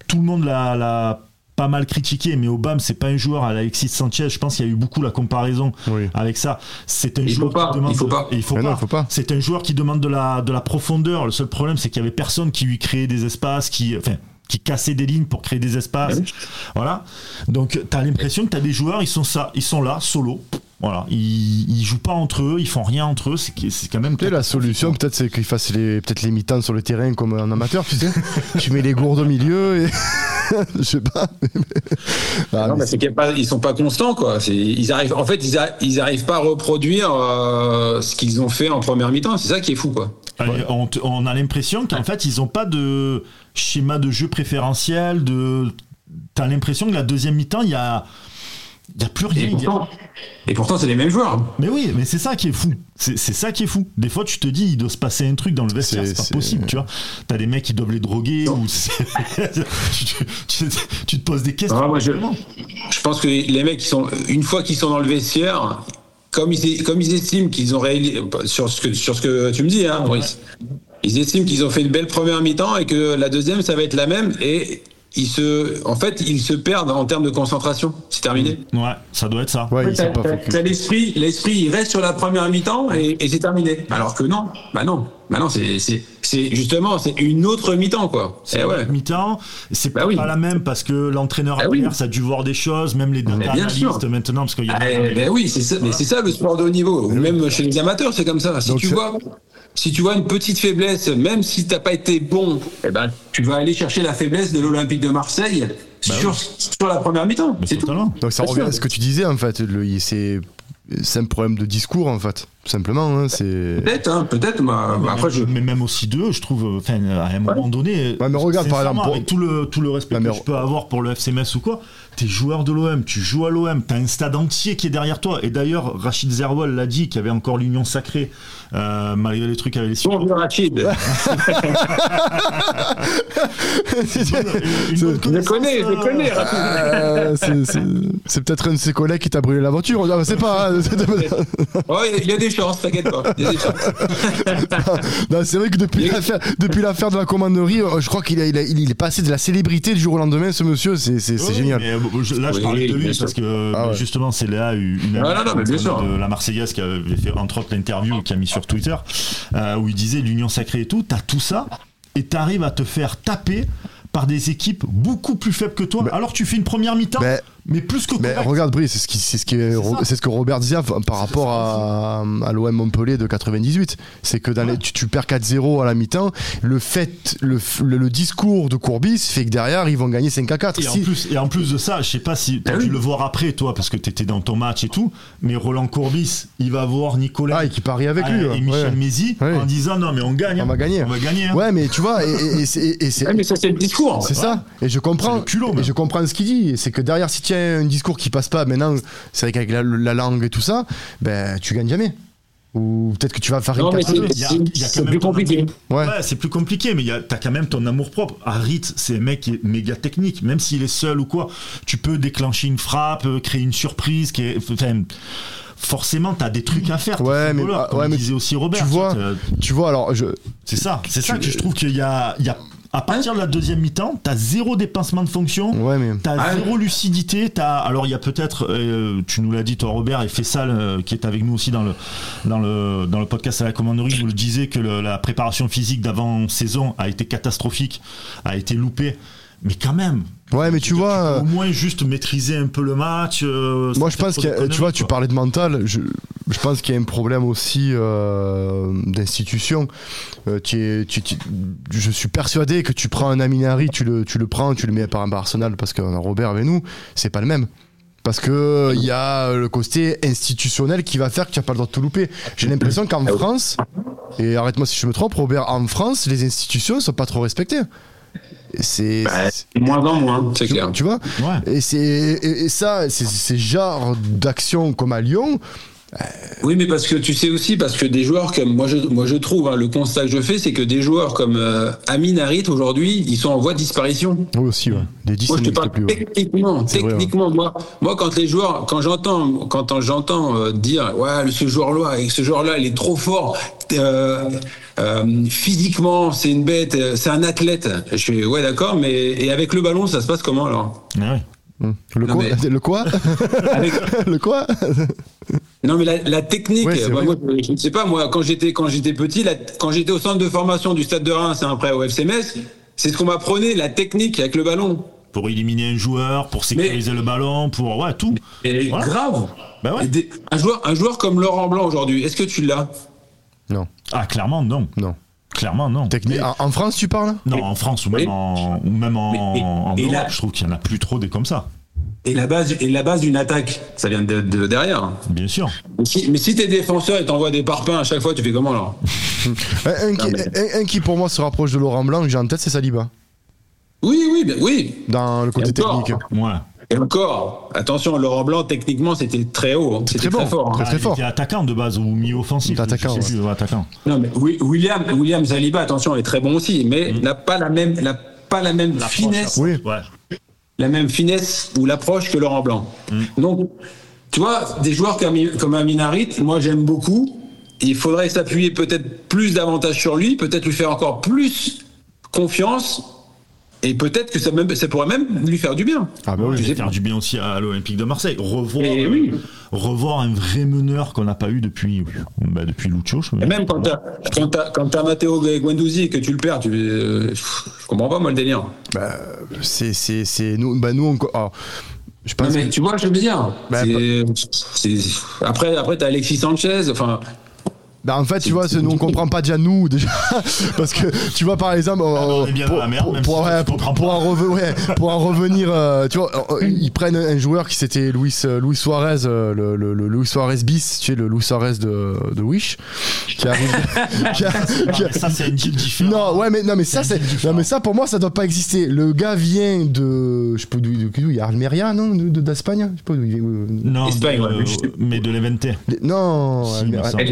[SPEAKER 1] tout le monde l'a. Pas mal critiqué, mais Obama, c'est pas un joueur à Alexis Sanchez. Je pense qu'il y a eu beaucoup la comparaison
[SPEAKER 2] Oui.
[SPEAKER 1] avec ça. C'est un
[SPEAKER 3] Il
[SPEAKER 1] joueur
[SPEAKER 3] pas,
[SPEAKER 1] qui demande.
[SPEAKER 3] il faut pas.
[SPEAKER 1] et il faut
[SPEAKER 2] Mais non,
[SPEAKER 1] pas.
[SPEAKER 2] il faut pas.
[SPEAKER 1] C'est un joueur qui demande de la, de la profondeur. Le seul problème, c'est qu'il y avait personne qui lui créait des espaces, qui, enfin, qui cassait des lignes pour créer des espaces.
[SPEAKER 3] Ah oui.
[SPEAKER 1] Voilà. Donc, tu as l'impression que tu as des joueurs, ils sont, ça, ils sont là, solo. Voilà. Ils, ils jouent pas entre eux, ils font rien entre eux. C'est quand même.
[SPEAKER 2] La solution, peut-être, c'est qu'ils fassent les, peut-être les mi-temps sur le terrain comme un amateur, tu sais. tu mets les gourdes au milieu et. Je sais pas. Ah,
[SPEAKER 3] Non,
[SPEAKER 2] mais
[SPEAKER 3] c'est qu'ils ne sont pas constants, quoi. Ils arrivent, en fait, ils, a- ils arrivent pas à reproduire euh, ce qu'ils ont fait en première mi-temps. C'est ça qui est fou, quoi.
[SPEAKER 1] Allez, On, a l'impression qu'en fait, ils ont pas de schéma de jeu préférentiel. De... Tu as l'impression que la deuxième mi-temps, il y a. Il y a plus rien.
[SPEAKER 3] Et
[SPEAKER 1] a-
[SPEAKER 3] pourtant, c'est les mêmes joueurs.
[SPEAKER 1] Mais oui, mais c'est ça qui est fou. C'est ça qui est fou. Des fois, tu te dis, il doit se passer un truc dans le vestiaire,
[SPEAKER 2] C'est-
[SPEAKER 1] pas possible, tu vois. T'as des mecs qui doivent les droguer ou tu, tu- tu- tu te poses des questions.
[SPEAKER 3] Ah, moi, je- pense que les mecs, ils sont, une fois qu'ils sont dans le vestiaire, comme ils, comme ils estiment qu'ils ont réalisé, sur ce que, sur ce que tu me dis, hein, Maurice, ils estiment qu'ils ont fait une belle première mi-temps et que la deuxième, ça va être la même et ils se, en fait, ils se perdent en termes de concentration. C'est terminé.
[SPEAKER 1] Ouais, ça doit être ça.
[SPEAKER 2] Ouais,
[SPEAKER 3] t'as l'esprit, l'esprit, il reste sur la première mi-temps et, et c'est terminé. Alors que non, bah non, bah non, c'est, c'est, justement, c'est une autre mi-temps, quoi.
[SPEAKER 1] C'est
[SPEAKER 3] Eh ouais.
[SPEAKER 1] mi-temps. C'est
[SPEAKER 3] Bah
[SPEAKER 1] pas
[SPEAKER 3] oui.
[SPEAKER 1] la même parce que l'entraîneur
[SPEAKER 3] Bah oui.
[SPEAKER 1] adverse a dû voir des choses, même les data
[SPEAKER 3] bien sûr.
[SPEAKER 1] analystes maintenant, parce qu'il y a
[SPEAKER 3] Ah, eh, ben oui, c'est ça, mais c'est ça le sport de haut niveau. Même chez les amateurs, c'est comme ça. Si
[SPEAKER 2] Donc
[SPEAKER 3] tu vois, si tu vois une petite faiblesse, même si t'as pas été bon, eh ben, tu vas aller chercher la faiblesse de l'Olympique de Marseille sur, sur la première mi-temps.
[SPEAKER 1] Mais
[SPEAKER 3] C'est tout.
[SPEAKER 2] Donc ça revient à ce que tu disais en fait. Le- C'est c'est un problème de discours en fait. Tout simplement. hein, c'est.
[SPEAKER 3] Peut-être, hein, peut-être.
[SPEAKER 1] Mais
[SPEAKER 3] après,
[SPEAKER 1] même,
[SPEAKER 3] je.
[SPEAKER 1] mais même aussi d'eux, je trouve, euh, enfin, à un moment donné.
[SPEAKER 2] Ouais, mais regarde, par exemple, pour-
[SPEAKER 1] avec tout le, tout le respect
[SPEAKER 2] Ouais, mais
[SPEAKER 1] que je peux avoir pour le FCMS ou quoi, t'es joueur de l'OM, tu joues à l'OM, t'as un stade entier qui est derrière toi. Et d'ailleurs, Rachid Zerwal l'a dit, qu'il y avait encore l'union sacrée, euh, malgré les trucs avec les
[SPEAKER 3] Bon, vieux Rachid.
[SPEAKER 1] Une
[SPEAKER 3] Je connais, je connais, Rachid.
[SPEAKER 2] Euh, c'est- c'est- c'est peut-être un de ses collègues qui t'a brûlé la voiture. Ah, bah, c'est pas. hein.
[SPEAKER 3] Oh, il y a des chances, t'inquiète pas. Il y a des chances.
[SPEAKER 2] Non, c'est vrai que depuis l'affaire, depuis l'affaire de la commanderie, euh, je crois qu'il a- il a- il est passé de la célébrité du jour au lendemain, ce monsieur. C'est c'est- c'est
[SPEAKER 1] Oui,
[SPEAKER 2] génial.
[SPEAKER 1] mais, je- là, je
[SPEAKER 3] Oui,
[SPEAKER 1] parlais de lui parce que
[SPEAKER 2] Ah ouais.
[SPEAKER 1] justement, c'est là une une
[SPEAKER 3] Ah, non, non, mais bien sûr.
[SPEAKER 1] de la Marseillaise qui avait fait entre autres l'interview qu'il a mis sur Twitter euh, où il disait l'union sacrée et tout. T'as tout ça et t'arrives à te faire taper par des équipes beaucoup plus faibles que toi. alors tu fais une première mi-temps,
[SPEAKER 2] Mais-
[SPEAKER 1] mais plus que
[SPEAKER 2] Mais regarde Brice, c'est ce, qui, c'est ce, qui est-
[SPEAKER 1] C'est
[SPEAKER 2] ce que Robert disait par rapport à, à l'OM Montpellier de 98. C'est que dans les- tu, tu perds 4-0 à la mi-temps. Le fait, le, le, le discours de Courbis fait que derrière ils vont gagner 5 à 4.
[SPEAKER 1] Et, en
[SPEAKER 2] Si-
[SPEAKER 1] plus, et en plus de ça, je sais pas si tu as
[SPEAKER 3] Ah
[SPEAKER 1] dû
[SPEAKER 3] oui.
[SPEAKER 1] le voir après, toi, parce que tu étais dans ton match et tout, mais Roland Courbis, il va voir Nicolas
[SPEAKER 2] Ah, et qui parie avec
[SPEAKER 1] ah,
[SPEAKER 2] lui.
[SPEAKER 1] et
[SPEAKER 2] ouais.
[SPEAKER 1] Michel
[SPEAKER 2] Ouais.
[SPEAKER 1] Mézi
[SPEAKER 2] Ouais.
[SPEAKER 1] en disant non, mais on gagne.
[SPEAKER 2] On
[SPEAKER 1] hein.
[SPEAKER 2] va gagner.
[SPEAKER 1] On va gagner. hein.
[SPEAKER 2] Ouais, mais tu vois, et, et- et c'est- et c'est
[SPEAKER 3] Ouais, mais ça, c'est le discours.
[SPEAKER 2] c'est ça. Et je comprends.
[SPEAKER 1] C'est le culot,
[SPEAKER 2] et je comprends ce qu'il dit. C'est que derrière, si tu un discours qui passe pas, maintenant, c'est vrai qu'avec la, la langue et tout ça, ben tu gagnes jamais. Ou peut-être que tu vas faire une
[SPEAKER 3] mais
[SPEAKER 2] 4-2.
[SPEAKER 3] c'est- plus compliqué.
[SPEAKER 1] amour-
[SPEAKER 2] Ouais.
[SPEAKER 1] Ouais, c'est plus compliqué, mais il y a- t'as quand même ton amour propre. Harit, c'est un mec qui est méga technique, même s'il est seul ou quoi. Tu peux déclencher une frappe, créer une surprise, qui est, enfin, forcément, t'as des trucs à faire.
[SPEAKER 2] Ouais, mais- ah,
[SPEAKER 1] comme
[SPEAKER 2] ouais, mais
[SPEAKER 1] disait aussi Robert.
[SPEAKER 2] tu vois, Tu vois, alors, je,
[SPEAKER 1] C'est ça, c'est ça que je trouve qu'il y a, il y a, à partir de la deuxième mi-temps, t'as zéro dépassement de fonction.
[SPEAKER 2] ouais, mais.
[SPEAKER 1] T'as
[SPEAKER 3] Ah,
[SPEAKER 1] zéro lucidité, t'as alors il y a peut-être, euh, tu nous l'as dit toi Robert et Fessal euh, qui est avec nous aussi dans le dans le dans le podcast à la commanderie vous le disiez que le- la préparation physique d'avant saison a été catastrophique, a été loupée, mais quand même.
[SPEAKER 2] Ouais, mais tu vois.
[SPEAKER 1] au moins juste maîtriser un peu le match. euh,
[SPEAKER 2] Moi, je pense
[SPEAKER 1] de
[SPEAKER 2] tu vois, tu parlais de mental. Je, je pense qu'il y a un problème aussi euh, d'institution. Euh, tu es- tu- tu- je suis persuadé que tu prends un Aminari, tu le, tu le prends, tu le mets par exemple à Arsenal parce qu'on a Robert avec nous, c'est pas le même. Parce que il y a le côté institutionnel qui va faire que tu n'as pas le droit de te louper. J'ai l'impression qu'en France, et arrête-moi si je me trompe, Robert, en France, les institutions sont pas trop respectées. C'est,
[SPEAKER 3] Bah, moins en moins, c'est
[SPEAKER 2] tu,
[SPEAKER 3] clair.
[SPEAKER 2] tu vois,
[SPEAKER 1] Ouais.
[SPEAKER 2] et, c'est, et, et ça, c'est ces genres d'actions comme à Lyon,
[SPEAKER 3] Oui, mais parce que tu sais aussi, parce que des joueurs comme moi, je, moi je trouve, hein, le constat que je fais, c'est que des joueurs comme euh, Amin Harit aujourd'hui, ils sont en voie de disparition.
[SPEAKER 2] oui aussi, ouais. les 10
[SPEAKER 3] Moi, je te parle
[SPEAKER 2] plus. ouais.
[SPEAKER 3] techniquement.
[SPEAKER 2] Vrai,
[SPEAKER 3] techniquement, moi, moi, quand les joueurs, quand j'entends, quand j'entends euh, dire, ouais, ce joueur-là, avec ce joueur-là, il est trop fort. euh, euh, physiquement, c'est une bête, euh, c'est un athlète. Je suis, ouais, d'accord, mais et avec le ballon, ça se passe comment alors?
[SPEAKER 1] Ouais.
[SPEAKER 2] Hum. Le,
[SPEAKER 3] Non,
[SPEAKER 2] quoi
[SPEAKER 3] mais-
[SPEAKER 2] le quoi
[SPEAKER 3] Avec-
[SPEAKER 2] Le quoi
[SPEAKER 3] Non, mais la, la technique,
[SPEAKER 2] Ouais, c'est
[SPEAKER 3] bah, moi, je ne sais pas, moi, quand j'étais quand j'étais petit, la- quand j'étais au centre de formation du Stade de Reims, et après au FCMS, c'est ce qu'on m'apprenait, la technique avec le ballon.
[SPEAKER 1] Pour éliminer un joueur, pour sécuriser le ballon, pour ouais tout.
[SPEAKER 3] Et
[SPEAKER 1] Voilà.
[SPEAKER 3] grave.
[SPEAKER 1] Bah ouais.
[SPEAKER 3] Et des- un joueur, un joueur comme Laurent Blanc aujourd'hui, est-ce que tu l'as?
[SPEAKER 2] Non,
[SPEAKER 1] Ah clairement non,
[SPEAKER 2] non.
[SPEAKER 1] Clairement non.
[SPEAKER 2] Technique.
[SPEAKER 1] Mais-
[SPEAKER 2] En, en France, tu parles?
[SPEAKER 1] Non, en France ou même
[SPEAKER 3] Oui.
[SPEAKER 1] en, ou même en,
[SPEAKER 3] Mais- et-
[SPEAKER 1] en
[SPEAKER 3] et
[SPEAKER 1] Europe,
[SPEAKER 3] là-
[SPEAKER 1] je trouve qu'il y en a plus trop des comme ça.
[SPEAKER 3] Et la base, et la base d'une attaque, ça vient de, de derrière.
[SPEAKER 1] Bien sûr.
[SPEAKER 3] Mais si, mais si t'es défenseur et t'envoies des parpaings à chaque fois, tu fais comment alors?
[SPEAKER 2] Un, un qui,
[SPEAKER 3] Non, mais-
[SPEAKER 2] un- un qui, pour moi se rapproche de Laurent Blanc, que j'ai en tête, c'est Saliba.
[SPEAKER 3] Oui, oui, bien- oui.
[SPEAKER 2] Dans le côté technique.
[SPEAKER 1] Ouais.
[SPEAKER 3] Et encore, attention, Laurent Blanc, techniquement, c'était très haut. hein. C'était
[SPEAKER 2] très bon.
[SPEAKER 3] fort. hein.
[SPEAKER 2] Très,
[SPEAKER 1] Ah, il était attaquant de base ou milieu offensif.
[SPEAKER 2] Attaquant,
[SPEAKER 1] sais plus, attaquant.
[SPEAKER 3] Non, mais Wi- William, William Saliba, attention, est très bon aussi, mais n'a pas la même, n'a pas la même finesse,
[SPEAKER 2] Oui.
[SPEAKER 1] Ouais.
[SPEAKER 3] la même finesse ou l'approche que Laurent Blanc. Donc, tu vois, des joueurs comme, comme Amin Harit, moi j'aime beaucoup. Il faudrait s'appuyer peut-être plus davantage sur lui, peut-être lui faire encore plus confiance, et peut-être que ça, même, ça pourrait même lui faire du bien.
[SPEAKER 2] Ah bah oui.
[SPEAKER 3] Tu sais
[SPEAKER 1] faire du bien aussi à l'Olympique de Marseille. Revoir,
[SPEAKER 3] Et
[SPEAKER 1] euh,
[SPEAKER 3] oui.
[SPEAKER 1] revoir un vrai meneur qu'on n'a pas eu depuis, bah, depuis Lucho. je-
[SPEAKER 3] Et même quand t'as quand quand t'as Matteo Guendouzi et que tu le perds, tu euh, je comprends pas moi le délire.
[SPEAKER 2] Bah, c'est, c'est, c'est nous, bah nous, on, alors, je
[SPEAKER 3] Non,
[SPEAKER 2] pense
[SPEAKER 3] mais
[SPEAKER 2] que-
[SPEAKER 3] tu vois, je veux dire.
[SPEAKER 2] Bah,
[SPEAKER 3] c'est- après, après, t'as Alexis Sanchez. Enfin,
[SPEAKER 2] bah, en fait, tu vois, c'est- nous on comprend pas déjà nous déjà, parce que tu vois par exemple, euh,
[SPEAKER 1] bien
[SPEAKER 2] pour, en pour revenir, euh, tu vois, euh, ils prennent un joueur qui c'était Luis, euh, Luis Suarez, euh, le, le, le Luis Suarez bis, tu sais, le Luis Suarez de, de Wish, qui arrive. qui a-
[SPEAKER 1] Ah,
[SPEAKER 2] qui a-
[SPEAKER 1] mais ça, c'est un deal différent.
[SPEAKER 2] Non, ouais, mais non, mais ça,
[SPEAKER 1] C'est
[SPEAKER 2] non, mais ça, pour moi, ça doit pas exister. Le gars vient de, je sais pas d'où, il y a Almeria, non, de- de- d'Espagne, je sais pas euh,
[SPEAKER 1] Non,
[SPEAKER 3] Espagne,
[SPEAKER 1] de-
[SPEAKER 3] ouais,
[SPEAKER 1] mais de l'Eventé.
[SPEAKER 2] Non,
[SPEAKER 1] Si,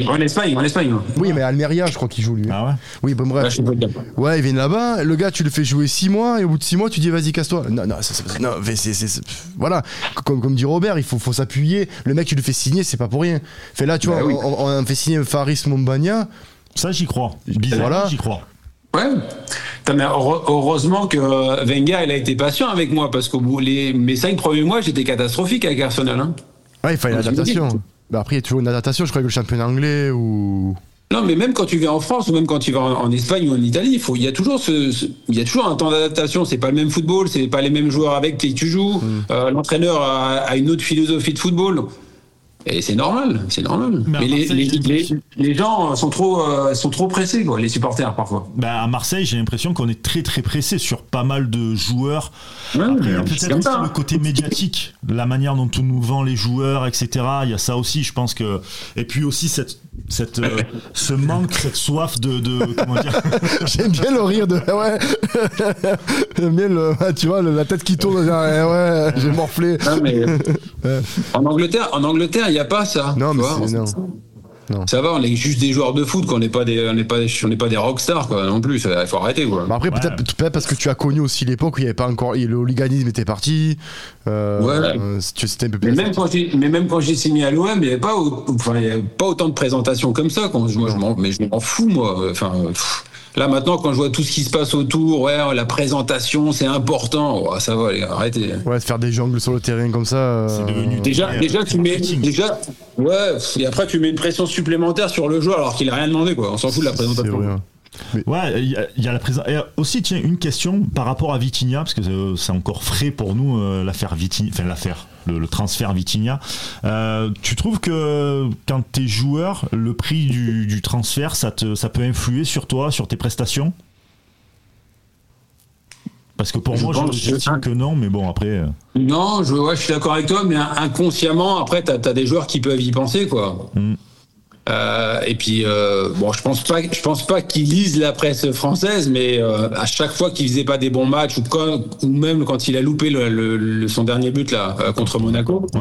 [SPEAKER 3] en Espagne, en Espagne.
[SPEAKER 2] oui, mais Almeria, je crois qu'il joue lui.
[SPEAKER 1] Ah ouais
[SPEAKER 2] Oui, bon
[SPEAKER 3] Là,
[SPEAKER 2] bref.
[SPEAKER 3] je suis pas dedans.
[SPEAKER 2] Ouais, il vient de là-bas. Le gars, tu le fais jouer 6 mois et au bout de 6 mois, tu dis vas-y, casse-toi. Non, non, ça, ça- non mais c'est, c'est- c'est- voilà. Comme, comme dit Robert, il faut, faut s'appuyer. Le mec, tu le fais signer, c'est pas pour rien. Fait là, tu vois,
[SPEAKER 3] Bah oui.
[SPEAKER 2] on, on a fait signer Faris Mombagna.
[SPEAKER 1] Ça, j'y crois. Bizarrement,
[SPEAKER 2] Voilà.
[SPEAKER 1] j'y crois.
[SPEAKER 3] Ouais. Mais heure- heureusement que Wenger, il a été patient avec moi parce qu'au bout les mes cinq premiers mois, j'étais catastrophique avec Arsenal. Hein.
[SPEAKER 2] Ouais, il fallait l'adaptation. Bah, après, il y a toujours une adaptation. Je crois que le championnat anglais ou.
[SPEAKER 3] Non, mais même quand tu viens en France ou même quand tu vas en, en Espagne ou en Italie, il faut, il y a toujours ce, ce- il y a toujours un temps d'adaptation. C'est pas le même football, c'est pas les mêmes joueurs avec qui tu joues. Euh, L'entraîneur a, a une autre philosophie de football. Et c'est normal, c'est normal.
[SPEAKER 1] Mais
[SPEAKER 3] les, les, les, gens sont trop, euh, sont trop pressés, quoi, les supporters parfois.
[SPEAKER 1] Bah, à Marseille, j'ai l'impression qu'on est très très pressé sur pas mal de joueurs.
[SPEAKER 3] Ouais,
[SPEAKER 1] Après, il y a
[SPEAKER 3] c'est
[SPEAKER 1] peut-être aussi le côté médiatique, la manière dont on nous vend les joueurs, etc. Il y a ça aussi, je pense que. Et puis aussi cette, cette, euh, ce manque, cette soif de, de comment dire?
[SPEAKER 2] J'aime bien le rire de. Ouais. J'aime bien le. Tu vois, le- la tête qui tourne. genre, ouais, j'ai morflé.
[SPEAKER 3] Non, mais en Angleterre, en Angleterre, il n'y a pas ça.
[SPEAKER 2] Non,
[SPEAKER 3] tu
[SPEAKER 2] mais
[SPEAKER 3] vois.
[SPEAKER 2] Non. Non.
[SPEAKER 3] Ça va, on est juste des joueurs de foot, qu'on n'est pas des, on n'est pas, on n'est pas des rockstars, quoi, non plus. Il faut arrêter, quoi.
[SPEAKER 2] Bah après,
[SPEAKER 1] Ouais.
[SPEAKER 2] peut-être peut-être parce que tu as connu aussi l'époque où il n'y avait pas encore. Le hooliganisme était parti. Euh, euh, C'était un peu
[SPEAKER 3] Mais
[SPEAKER 2] plus.
[SPEAKER 3] même quand j'ai, mais même quand j'ai signé à l'OM, il n'y avait pas, au- enfin, il y avait pas autant de présentations comme ça. Quand moi, je m'en, mais je m'en fous, moi. Enfin, pff. Là maintenant, quand je vois tout ce qui se passe autour, ouais, la présentation, c'est important. Oh, ça va, les gars, arrêtez.
[SPEAKER 2] Ouais, de faire des jongles sur le terrain comme ça. euh,
[SPEAKER 1] C'est devenu
[SPEAKER 3] Déjà, déjà, tu mets, déjà, ouais, et après, tu mets une pression supplémentaire sur le joueur alors qu'il a rien demandé, quoi. On s'en fout de la présentation.
[SPEAKER 1] Ouais, il y, a- il y a la présence. Et aussi, tiens, une question par rapport à Vitinha, parce que euh, c'est encore frais pour nous euh, l'affaire Vitinha, enfin l'affaire, le, le transfert Vitinha. Euh, tu trouves que quand t'es joueur, le prix du, du transfert, ça, te, ça peut influer sur toi, sur tes prestations? Parce que pour
[SPEAKER 3] Je
[SPEAKER 1] moi, je- j'estime que non, mais bon, après. euh,
[SPEAKER 3] Non, je, ouais, je suis d'accord avec toi, mais inconsciemment, après, t'as as des joueurs qui peuvent y penser, quoi.
[SPEAKER 1] Mm.
[SPEAKER 3] Euh, et puis, euh, bon, je pense pas, je pense pas qu'ils lisent la presse française, mais euh, à chaque fois qu'il faisait pas des bons matchs ou, quand, ou même quand il a loupé le, le- le- son dernier but là euh, contre Monaco,
[SPEAKER 1] ouais.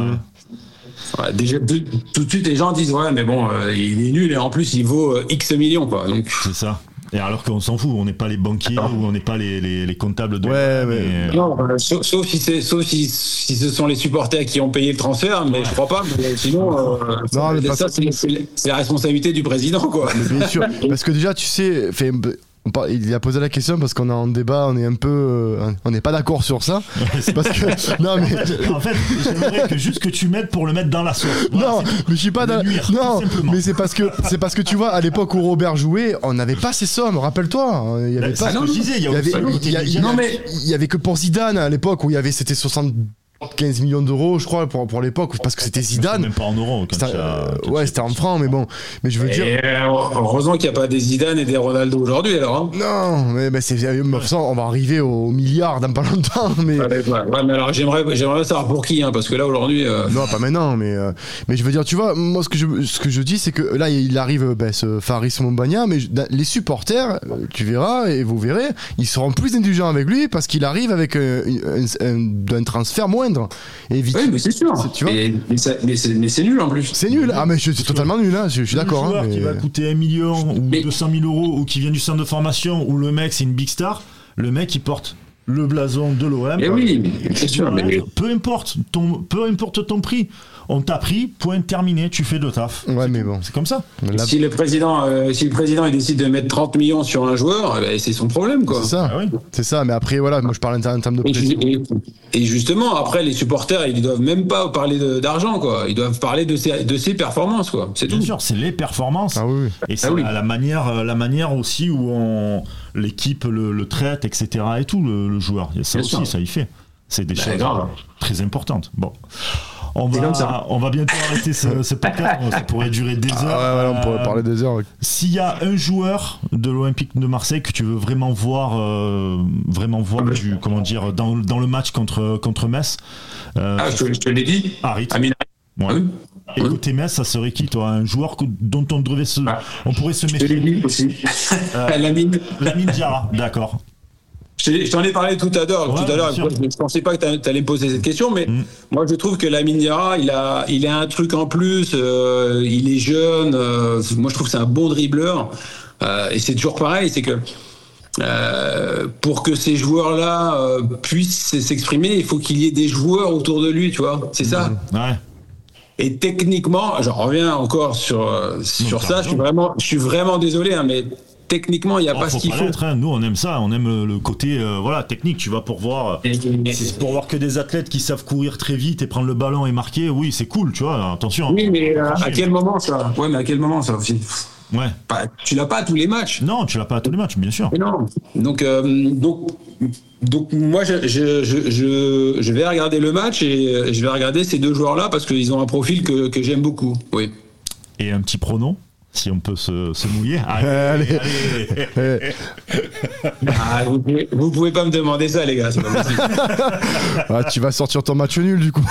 [SPEAKER 3] ouais, déjà tout, tout de suite les gens disent ouais, mais bon, euh, il est nul et en plus il vaut euh, X millions, quoi. Donc,
[SPEAKER 1] C'est ça. Et alors qu'on s'en fout, on n'est pas les banquiers ou on n'est pas les, les, les comptables de.
[SPEAKER 2] Ouais,
[SPEAKER 1] mais-
[SPEAKER 3] Non, euh, sauf, sauf si c'est, sauf si, si ce sont les supporters qui ont payé le transfert, mais je crois pas. Mais sinon, euh,
[SPEAKER 2] Non, mais
[SPEAKER 3] ça, c'est, c'est- c'est la responsabilité du président, quoi.
[SPEAKER 2] Bien sûr, parce que déjà, tu sais, fait, il a posé la question parce qu'on est en débat, on est un peu, euh, on n'est pas d'accord sur ça. Parce que non, mais
[SPEAKER 1] En fait, j'aimerais que juste que tu m'aides pour le mettre dans la sauce. Voilà,
[SPEAKER 2] non, mais je suis pas
[SPEAKER 1] nuire, tout
[SPEAKER 2] Non, mais c'est parce que c'est parce que tu vois, à l'époque où Robert jouait, on n'avait pas ces sommes. Rappelle-toi, il y avait
[SPEAKER 1] Bah,
[SPEAKER 2] pas.
[SPEAKER 1] disais, il y a
[SPEAKER 2] y avait, a- a-
[SPEAKER 3] Non, mais-
[SPEAKER 2] il y avait que pour Zidane à l'époque où il y avait c'était 75 millions d'euros, je crois, pour, pour l'époque, parce que c'était Zidane.
[SPEAKER 1] Même pas en euros. quand as-
[SPEAKER 2] euh, ouais, c'était en francs, mais bon. Mais je veux dire.
[SPEAKER 3] Et euh, heureusement qu'il n'y a pas des Zidane et des Ronaldo aujourd'hui, alors. Hein.
[SPEAKER 2] Non, mais, mais c'est. mais de toute façon, on va arriver au milliard dans pas longtemps, mais.
[SPEAKER 3] Ouais, ouais, ouais, mais alors j'aimerais, j'aimerais savoir pour qui, hein, parce que là aujourd'hui. euh,
[SPEAKER 2] Non, pas maintenant, mais, euh, mais je veux dire, tu vois, moi, ce que je, ce que je dis, c'est que là, il arrive euh, ben, ce Faris Mombagna, mais je- les supporters, euh, tu verras, et vous verrez, ils seront plus indulgents avec lui parce qu'il arrive avec euh, un, un- un transfert moindre. Et vite.
[SPEAKER 3] Oui, mais c'est sûr.
[SPEAKER 2] Tu vois
[SPEAKER 3] Et- mais, mais c'est, nul en plus.
[SPEAKER 2] C'est nul. Ah, mais c'est totalement nul, hein, je, je suis d'accord.
[SPEAKER 1] Le
[SPEAKER 2] hein,
[SPEAKER 1] joueur
[SPEAKER 2] mais-
[SPEAKER 1] qui va coûter 1 million ou
[SPEAKER 3] Mais-
[SPEAKER 1] 200 000 euros ou qui vient du centre de formation ou le mec c'est une big star, le mec il porte le blason de l'OM.
[SPEAKER 3] Et oui, mais c'est sûr. Mais,
[SPEAKER 1] Peu importe ton, peu importe ton prix, on t'a pris, point terminé, tu fais le taf.
[SPEAKER 2] Ouais, mais bon.
[SPEAKER 1] C'est comme ça.
[SPEAKER 2] Là,
[SPEAKER 3] si le président, euh, si le président il décide de mettre 30 millions sur un joueur, eh ben, c'est son problème, quoi.
[SPEAKER 2] c'est ça.
[SPEAKER 1] Ah oui.
[SPEAKER 2] C'est ça, mais après, voilà, moi je parle en termes de pression.
[SPEAKER 3] et- et justement, après, les supporters, ils doivent même pas parler d'argent, quoi. Ils doivent parler de ses, de ses performances, quoi. C'est
[SPEAKER 1] Bien
[SPEAKER 3] tout.
[SPEAKER 1] sûr, c'est les performances.
[SPEAKER 2] Ah oui.
[SPEAKER 1] Et c'est
[SPEAKER 3] Ah oui.
[SPEAKER 1] la, la manière, euh, la manière aussi où on, l'équipe le, le traite, etc. et tout, le, le joueur. Il y a ça
[SPEAKER 3] Bien
[SPEAKER 1] aussi,
[SPEAKER 3] sûr.
[SPEAKER 1] ça y fait. C'est des
[SPEAKER 3] Bah,
[SPEAKER 1] choses
[SPEAKER 3] grave.
[SPEAKER 1] très importantes. Bon. On va,
[SPEAKER 3] comme ça.
[SPEAKER 1] on va bientôt arrêter ce, ce podcast. Ça pourrait durer des heures.
[SPEAKER 2] Ah ouais, ouais, on pourrait
[SPEAKER 1] Euh,
[SPEAKER 2] parler des heures.
[SPEAKER 1] S'il y a un joueur de l'Olympique de Marseille que tu veux vraiment voir, euh, vraiment voir du, comment dire, dans, dans le match contre, contre Metz, euh,
[SPEAKER 3] Ah, je te, l'ai dit.
[SPEAKER 1] Harit.
[SPEAKER 3] Amine.
[SPEAKER 1] Ouais.
[SPEAKER 3] Ah oui.
[SPEAKER 1] Et côté Metz, ça serait qui, toi? Un joueur que- dont on devrait se,
[SPEAKER 3] Ah.
[SPEAKER 1] on pourrait se
[SPEAKER 3] Je te l'ai
[SPEAKER 1] méfier
[SPEAKER 3] dit aussi.
[SPEAKER 1] Euh,
[SPEAKER 3] Lamine.
[SPEAKER 1] Lamine Diarra, d'accord.
[SPEAKER 3] Je t'en ai parlé tout à l'heure.
[SPEAKER 1] Ouais,
[SPEAKER 3] tout à l'heure, je ne pensais pas que tu allais me poser cette question, mais
[SPEAKER 1] Mm.
[SPEAKER 3] moi je trouve que Lamine Diarra, il a, il a un truc en plus. euh, il est jeune. euh, moi, je trouve que c'est un bon dribbleur. Euh, et c'est toujours pareil, c'est que euh, pour que ces joueurs-là euh, puissent s'exprimer, il faut qu'il y ait des joueurs autour de lui, tu vois. C'est ça.
[SPEAKER 1] Ouais.
[SPEAKER 3] Et techniquement, j'en reviens encore sur sur ça. Je suis vraiment, je suis vraiment désolé, hein, mais techniquement, il n'y a
[SPEAKER 1] Oh,
[SPEAKER 3] pas ce qu'il faut.
[SPEAKER 1] hein. Nous, on aime ça. On aime le, côté euh, voilà, technique. Tu vas pour voir. Pour voir que des athlètes qui savent courir très vite et prendre le ballon et marquer. Oui, c'est cool, tu vois. Attention.
[SPEAKER 3] Oui, mais euh, à quel moment ça? Ouais, mais à quel moment ça? Aussi
[SPEAKER 1] Ouais.
[SPEAKER 3] Tu l'as pas à tous les matchs?
[SPEAKER 1] Non, tu l'as pas à tous les matchs, bien sûr.
[SPEAKER 3] Mais non. Donc, euh, donc, donc moi, je, je, je, je, je vais regarder le match et je vais regarder ces deux joueurs-là parce qu'ils ont un profil que, que j'aime beaucoup. Oui.
[SPEAKER 1] Et un petit pronom, si on peut se, se mouiller. Allez,
[SPEAKER 2] Allez.
[SPEAKER 1] allez.
[SPEAKER 3] Ah, vous, pouvez, vous pouvez pas me demander ça, les gars. c'est pas possible.
[SPEAKER 2] ah, tu vas sortir ton match nul du coup.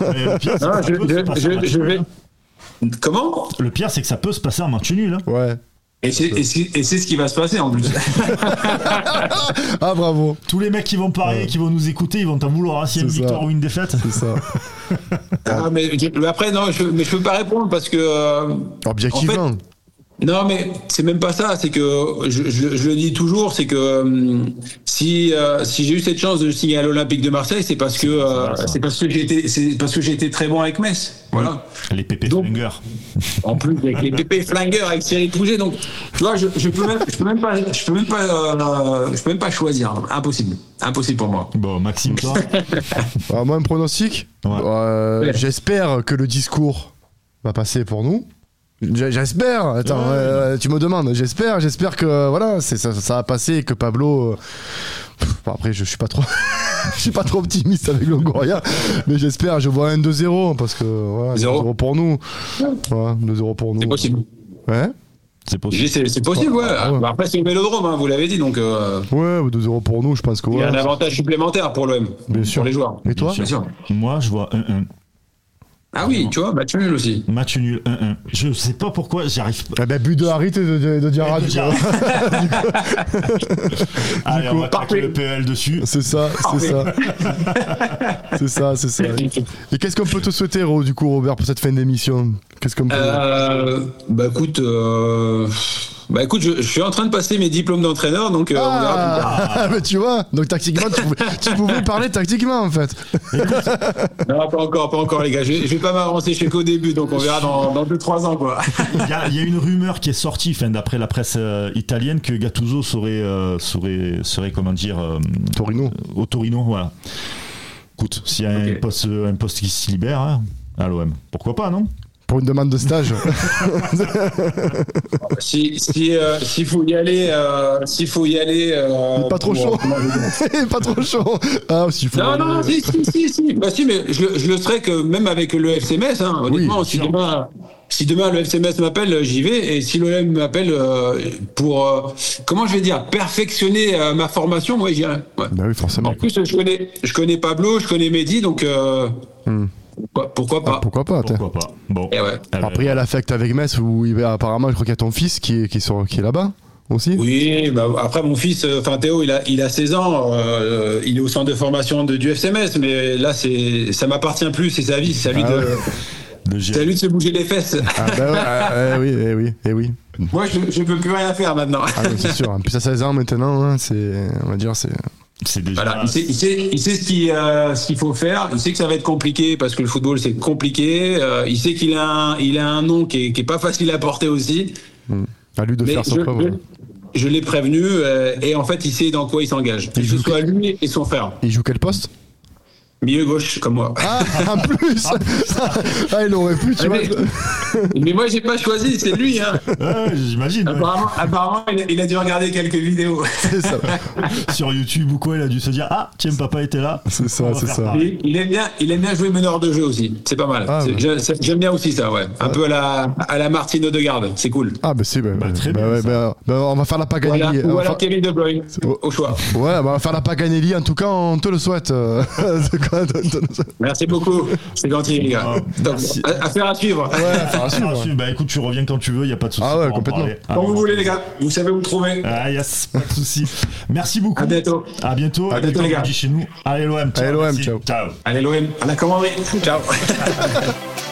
[SPEAKER 1] Mais le pire, c'est
[SPEAKER 3] Non,
[SPEAKER 1] que ça
[SPEAKER 3] je,
[SPEAKER 1] peut se
[SPEAKER 3] je,
[SPEAKER 1] passer en
[SPEAKER 3] je,
[SPEAKER 1] match
[SPEAKER 3] je
[SPEAKER 1] nul,
[SPEAKER 3] vais.
[SPEAKER 1] hein.
[SPEAKER 3] Comment?
[SPEAKER 1] Le pire, c'est que ça peut se passer en match nul. hein.
[SPEAKER 2] Ouais.
[SPEAKER 3] Et c'est et c'est- et c'est ce qui va se passer en plus.
[SPEAKER 2] Ah, bravo.
[SPEAKER 1] Tous les mecs qui vont parier,
[SPEAKER 2] Ouais.
[SPEAKER 1] qui vont nous écouter, ils vont t'en vouloir hein, s'il y a une
[SPEAKER 2] ça.
[SPEAKER 1] victoire ou une défaite.
[SPEAKER 2] C'est ça.
[SPEAKER 3] Ah, mais, mais après, non, je, mais je peux pas répondre parce que. euh,
[SPEAKER 2] Objectivement.
[SPEAKER 3] Non, mais c'est même pas ça. C'est que je, je- je le dis toujours, c'est que hum, si euh, si j'ai eu cette chance de signer à l'Olympique de Marseille, c'est parce que euh, c'est parce que j'ai été c'est parce que j'ai été très bon avec Metz. Voilà.
[SPEAKER 1] Les pépés
[SPEAKER 3] Donc-
[SPEAKER 1] flingueurs.
[SPEAKER 3] En plus avec les pépés flingueurs avec Cyril Pouget, donc tu vois, je, je peux même je peux même pas je peux même pas euh, je peux même pas choisir. Impossible, impossible pour moi.
[SPEAKER 1] Bon, Maxime, toi
[SPEAKER 2] Alors, moi, un pronostic
[SPEAKER 1] Ouais.
[SPEAKER 2] Euh,
[SPEAKER 3] Ouais.
[SPEAKER 2] J'espère que le discours va passer pour nous. J'espère. Attends,
[SPEAKER 1] Ouais.
[SPEAKER 2] euh, tu me demandes. J'espère. J'espère que voilà, c'est ça, ça va passer et que Pablo. euh, pff, bon, après, je suis pas trop, je suis pas trop optimiste avec Longoria, mais j'espère. Je vois un 2-0 parce que voilà,
[SPEAKER 3] 0.
[SPEAKER 2] 2-0 pour nous. Voilà, 2-0 pour nous.
[SPEAKER 3] C'est possible.
[SPEAKER 2] Ouais.
[SPEAKER 1] C'est possible.
[SPEAKER 3] C'est c'est possible, ouais.
[SPEAKER 2] Ah ouais.
[SPEAKER 3] Bah, Après c'est le Vélodrome, hein, vous l'avez dit, donc euh,
[SPEAKER 2] Ouais, 2-0 pour nous. Je pense que
[SPEAKER 3] il y a un
[SPEAKER 2] ouais.
[SPEAKER 3] avantage supplémentaire pour l'OM,
[SPEAKER 2] Bien sûr.
[SPEAKER 3] pour les joueurs.
[SPEAKER 2] Et toi
[SPEAKER 3] Bien sûr.
[SPEAKER 1] Moi, je vois 1-1.
[SPEAKER 3] Ah oui, tu vois, match nul aussi.
[SPEAKER 1] Match nul 1-1. Je sais pas pourquoi, j'y arrive pas.
[SPEAKER 2] Ben, but de Harit et de, de, de Diarra, du coup.
[SPEAKER 1] Allez, on va
[SPEAKER 3] parfait.
[SPEAKER 1] claquer le PL dessus.
[SPEAKER 2] C'est ça, c'est ça. c'est ça, c'est ça. Et qu'est-ce qu'on peut te souhaiter, Ro, du coup, Robert, pour cette fin d'émission? Qu'est-ce qu'on peut.
[SPEAKER 3] Euh, bah écoute, euh, bah écoute, je, je suis en train de passer mes diplômes d'entraîneur, donc euh, on verra plus tard.
[SPEAKER 2] Ah, mais tu vois, donc tactiquement, tu pouvais, tu pouvais parler tactiquement en fait.
[SPEAKER 3] Non, pas encore, pas encore les gars. Je, vais- je vais pas m'avancer chez qu'au début, donc on verra dans, dans 2-3 ans quoi.
[SPEAKER 1] Il y, a- il y a une rumeur qui est sortie, enfin, d'après la presse euh, italienne, que Gattuso serait, euh, serait, serait comment dire, euh,
[SPEAKER 2] Torino.
[SPEAKER 1] au Torino. Voilà. Écoute, s'il y a un, poste, un poste qui se libère hein, à l'OM, pourquoi pas, non?
[SPEAKER 2] Pour une demande de stage.
[SPEAKER 3] Si si euh, s'il faut y aller, euh, s'il faut y aller. euh,
[SPEAKER 2] pas trop
[SPEAKER 3] pour-
[SPEAKER 2] chaud. pas trop chaud. Ah, s'il faut.
[SPEAKER 3] Non, non, non, si, si, si, si. Bah, si, mais je, je le serais que même avec le FCMS, hein, honnêtement,
[SPEAKER 2] bien
[SPEAKER 3] si demain, si demain le FCMS m'appelle, j'y vais, et si l'OM m'appelle euh, pour, euh, comment je vais dire, perfectionner euh, ma formation, moi j'irai. Ouais.
[SPEAKER 2] Bah oui, forcément.
[SPEAKER 3] En plus, je connais, je connais Pablo, je connais Mehdi, donc
[SPEAKER 2] Hmm.
[SPEAKER 3] Pourquoi, pourquoi pas
[SPEAKER 2] Ah, pourquoi pas
[SPEAKER 1] Pourquoi pas Bon.
[SPEAKER 3] Eh ouais.
[SPEAKER 2] Après, il y a l'affect avec Metz où il apparemment, je crois qu'il y a ton fils qui est, qui est, sur- qui est là-bas aussi.
[SPEAKER 3] Oui, bah, après mon fils, euh, enfin Théo, il a, il a 16 ans, euh, il est au centre de formation de, du FCMS, mais là, c'est, ça m'appartient plus, c'est sa vie, c'est à lui
[SPEAKER 2] Ah
[SPEAKER 3] de,
[SPEAKER 2] ouais.
[SPEAKER 3] c'est à lui de se bouger les fesses.
[SPEAKER 2] Ah, bah ouais, ah, eh oui, eh oui, eh oui.
[SPEAKER 3] Moi, je, je peux plus rien faire maintenant.
[SPEAKER 2] Ah, c'est sûr. Plus, à 16 ans maintenant, hein, c'est, on va dire, c'est.
[SPEAKER 1] C'est déjà.
[SPEAKER 3] Voilà, il sait, il sait, il sait ce qu'il euh, ce qu'il faut faire. Il sait que ça va être compliqué parce que le football c'est compliqué. Euh, il sait qu'il a un, il a un nom qui est, qui est pas facile à porter aussi.
[SPEAKER 2] À lui de
[SPEAKER 3] Mais
[SPEAKER 2] faire
[SPEAKER 3] je,
[SPEAKER 2] son preuve. ouais.
[SPEAKER 3] je, je l'ai prévenu euh, et en fait il sait dans quoi il s'engage. Que
[SPEAKER 2] Il
[SPEAKER 3] ce
[SPEAKER 2] joue
[SPEAKER 3] soit lui et son frère.
[SPEAKER 2] Il joue quel poste?
[SPEAKER 3] Milieu gauche comme moi.
[SPEAKER 2] Ah, en plus Ah, il aurait pu, tu
[SPEAKER 3] Ah,
[SPEAKER 2] vois.
[SPEAKER 3] mais, mais moi j'ai pas choisi, c'est lui. Hein.
[SPEAKER 1] Ouais, J'imagine. ouais.
[SPEAKER 3] Apparemment, apparemment il, a, il a dû regarder quelques vidéos.
[SPEAKER 2] C'est ça,
[SPEAKER 1] Sur YouTube ou quoi, il a dû se dire Ah, tiens, papa était là.
[SPEAKER 2] c'est ça, c'est ça.
[SPEAKER 3] Il, il aime bien, il aime bien jouer meneur de jeu aussi. C'est pas mal.
[SPEAKER 2] Ah, ouais.
[SPEAKER 3] J'aime bien aussi ça, ouais. Un peu à la, à la Martine Odegaard. C'est cool.
[SPEAKER 2] Ah, bah c'est. Bah,
[SPEAKER 1] Bah, très
[SPEAKER 2] bah,
[SPEAKER 1] bien,
[SPEAKER 2] ouais, bah, bah, on va faire la Paganelli.
[SPEAKER 3] Voilà. Ou alors
[SPEAKER 2] faire-
[SPEAKER 3] Kevin De Bruyne, au, au choix.
[SPEAKER 2] Ouais, bah, on va faire la Paganelli. En tout cas, on te le souhaite. quoi.
[SPEAKER 3] Merci beaucoup. C'est gentil, les gars. Donc, affaire à suivre.
[SPEAKER 2] Ouais, faire à suivre.
[SPEAKER 1] Ah, si, bah écoute, tu reviens quand tu veux, il n'y a pas de souci.
[SPEAKER 2] Ah ouais, complètement.
[SPEAKER 1] Ah,
[SPEAKER 3] Quand vous voulez, les gars. Vous savez où me trouver.
[SPEAKER 1] Ah yes, pas de souci. Merci beaucoup.
[SPEAKER 3] À bientôt.
[SPEAKER 1] À bientôt.
[SPEAKER 2] À
[SPEAKER 3] bientôt, les gars.
[SPEAKER 1] dit chez nous. Allez l'OM.
[SPEAKER 2] Allez, l'OM.
[SPEAKER 1] Ciao.
[SPEAKER 3] Allez, l'OM, à la commanderie. Ciao.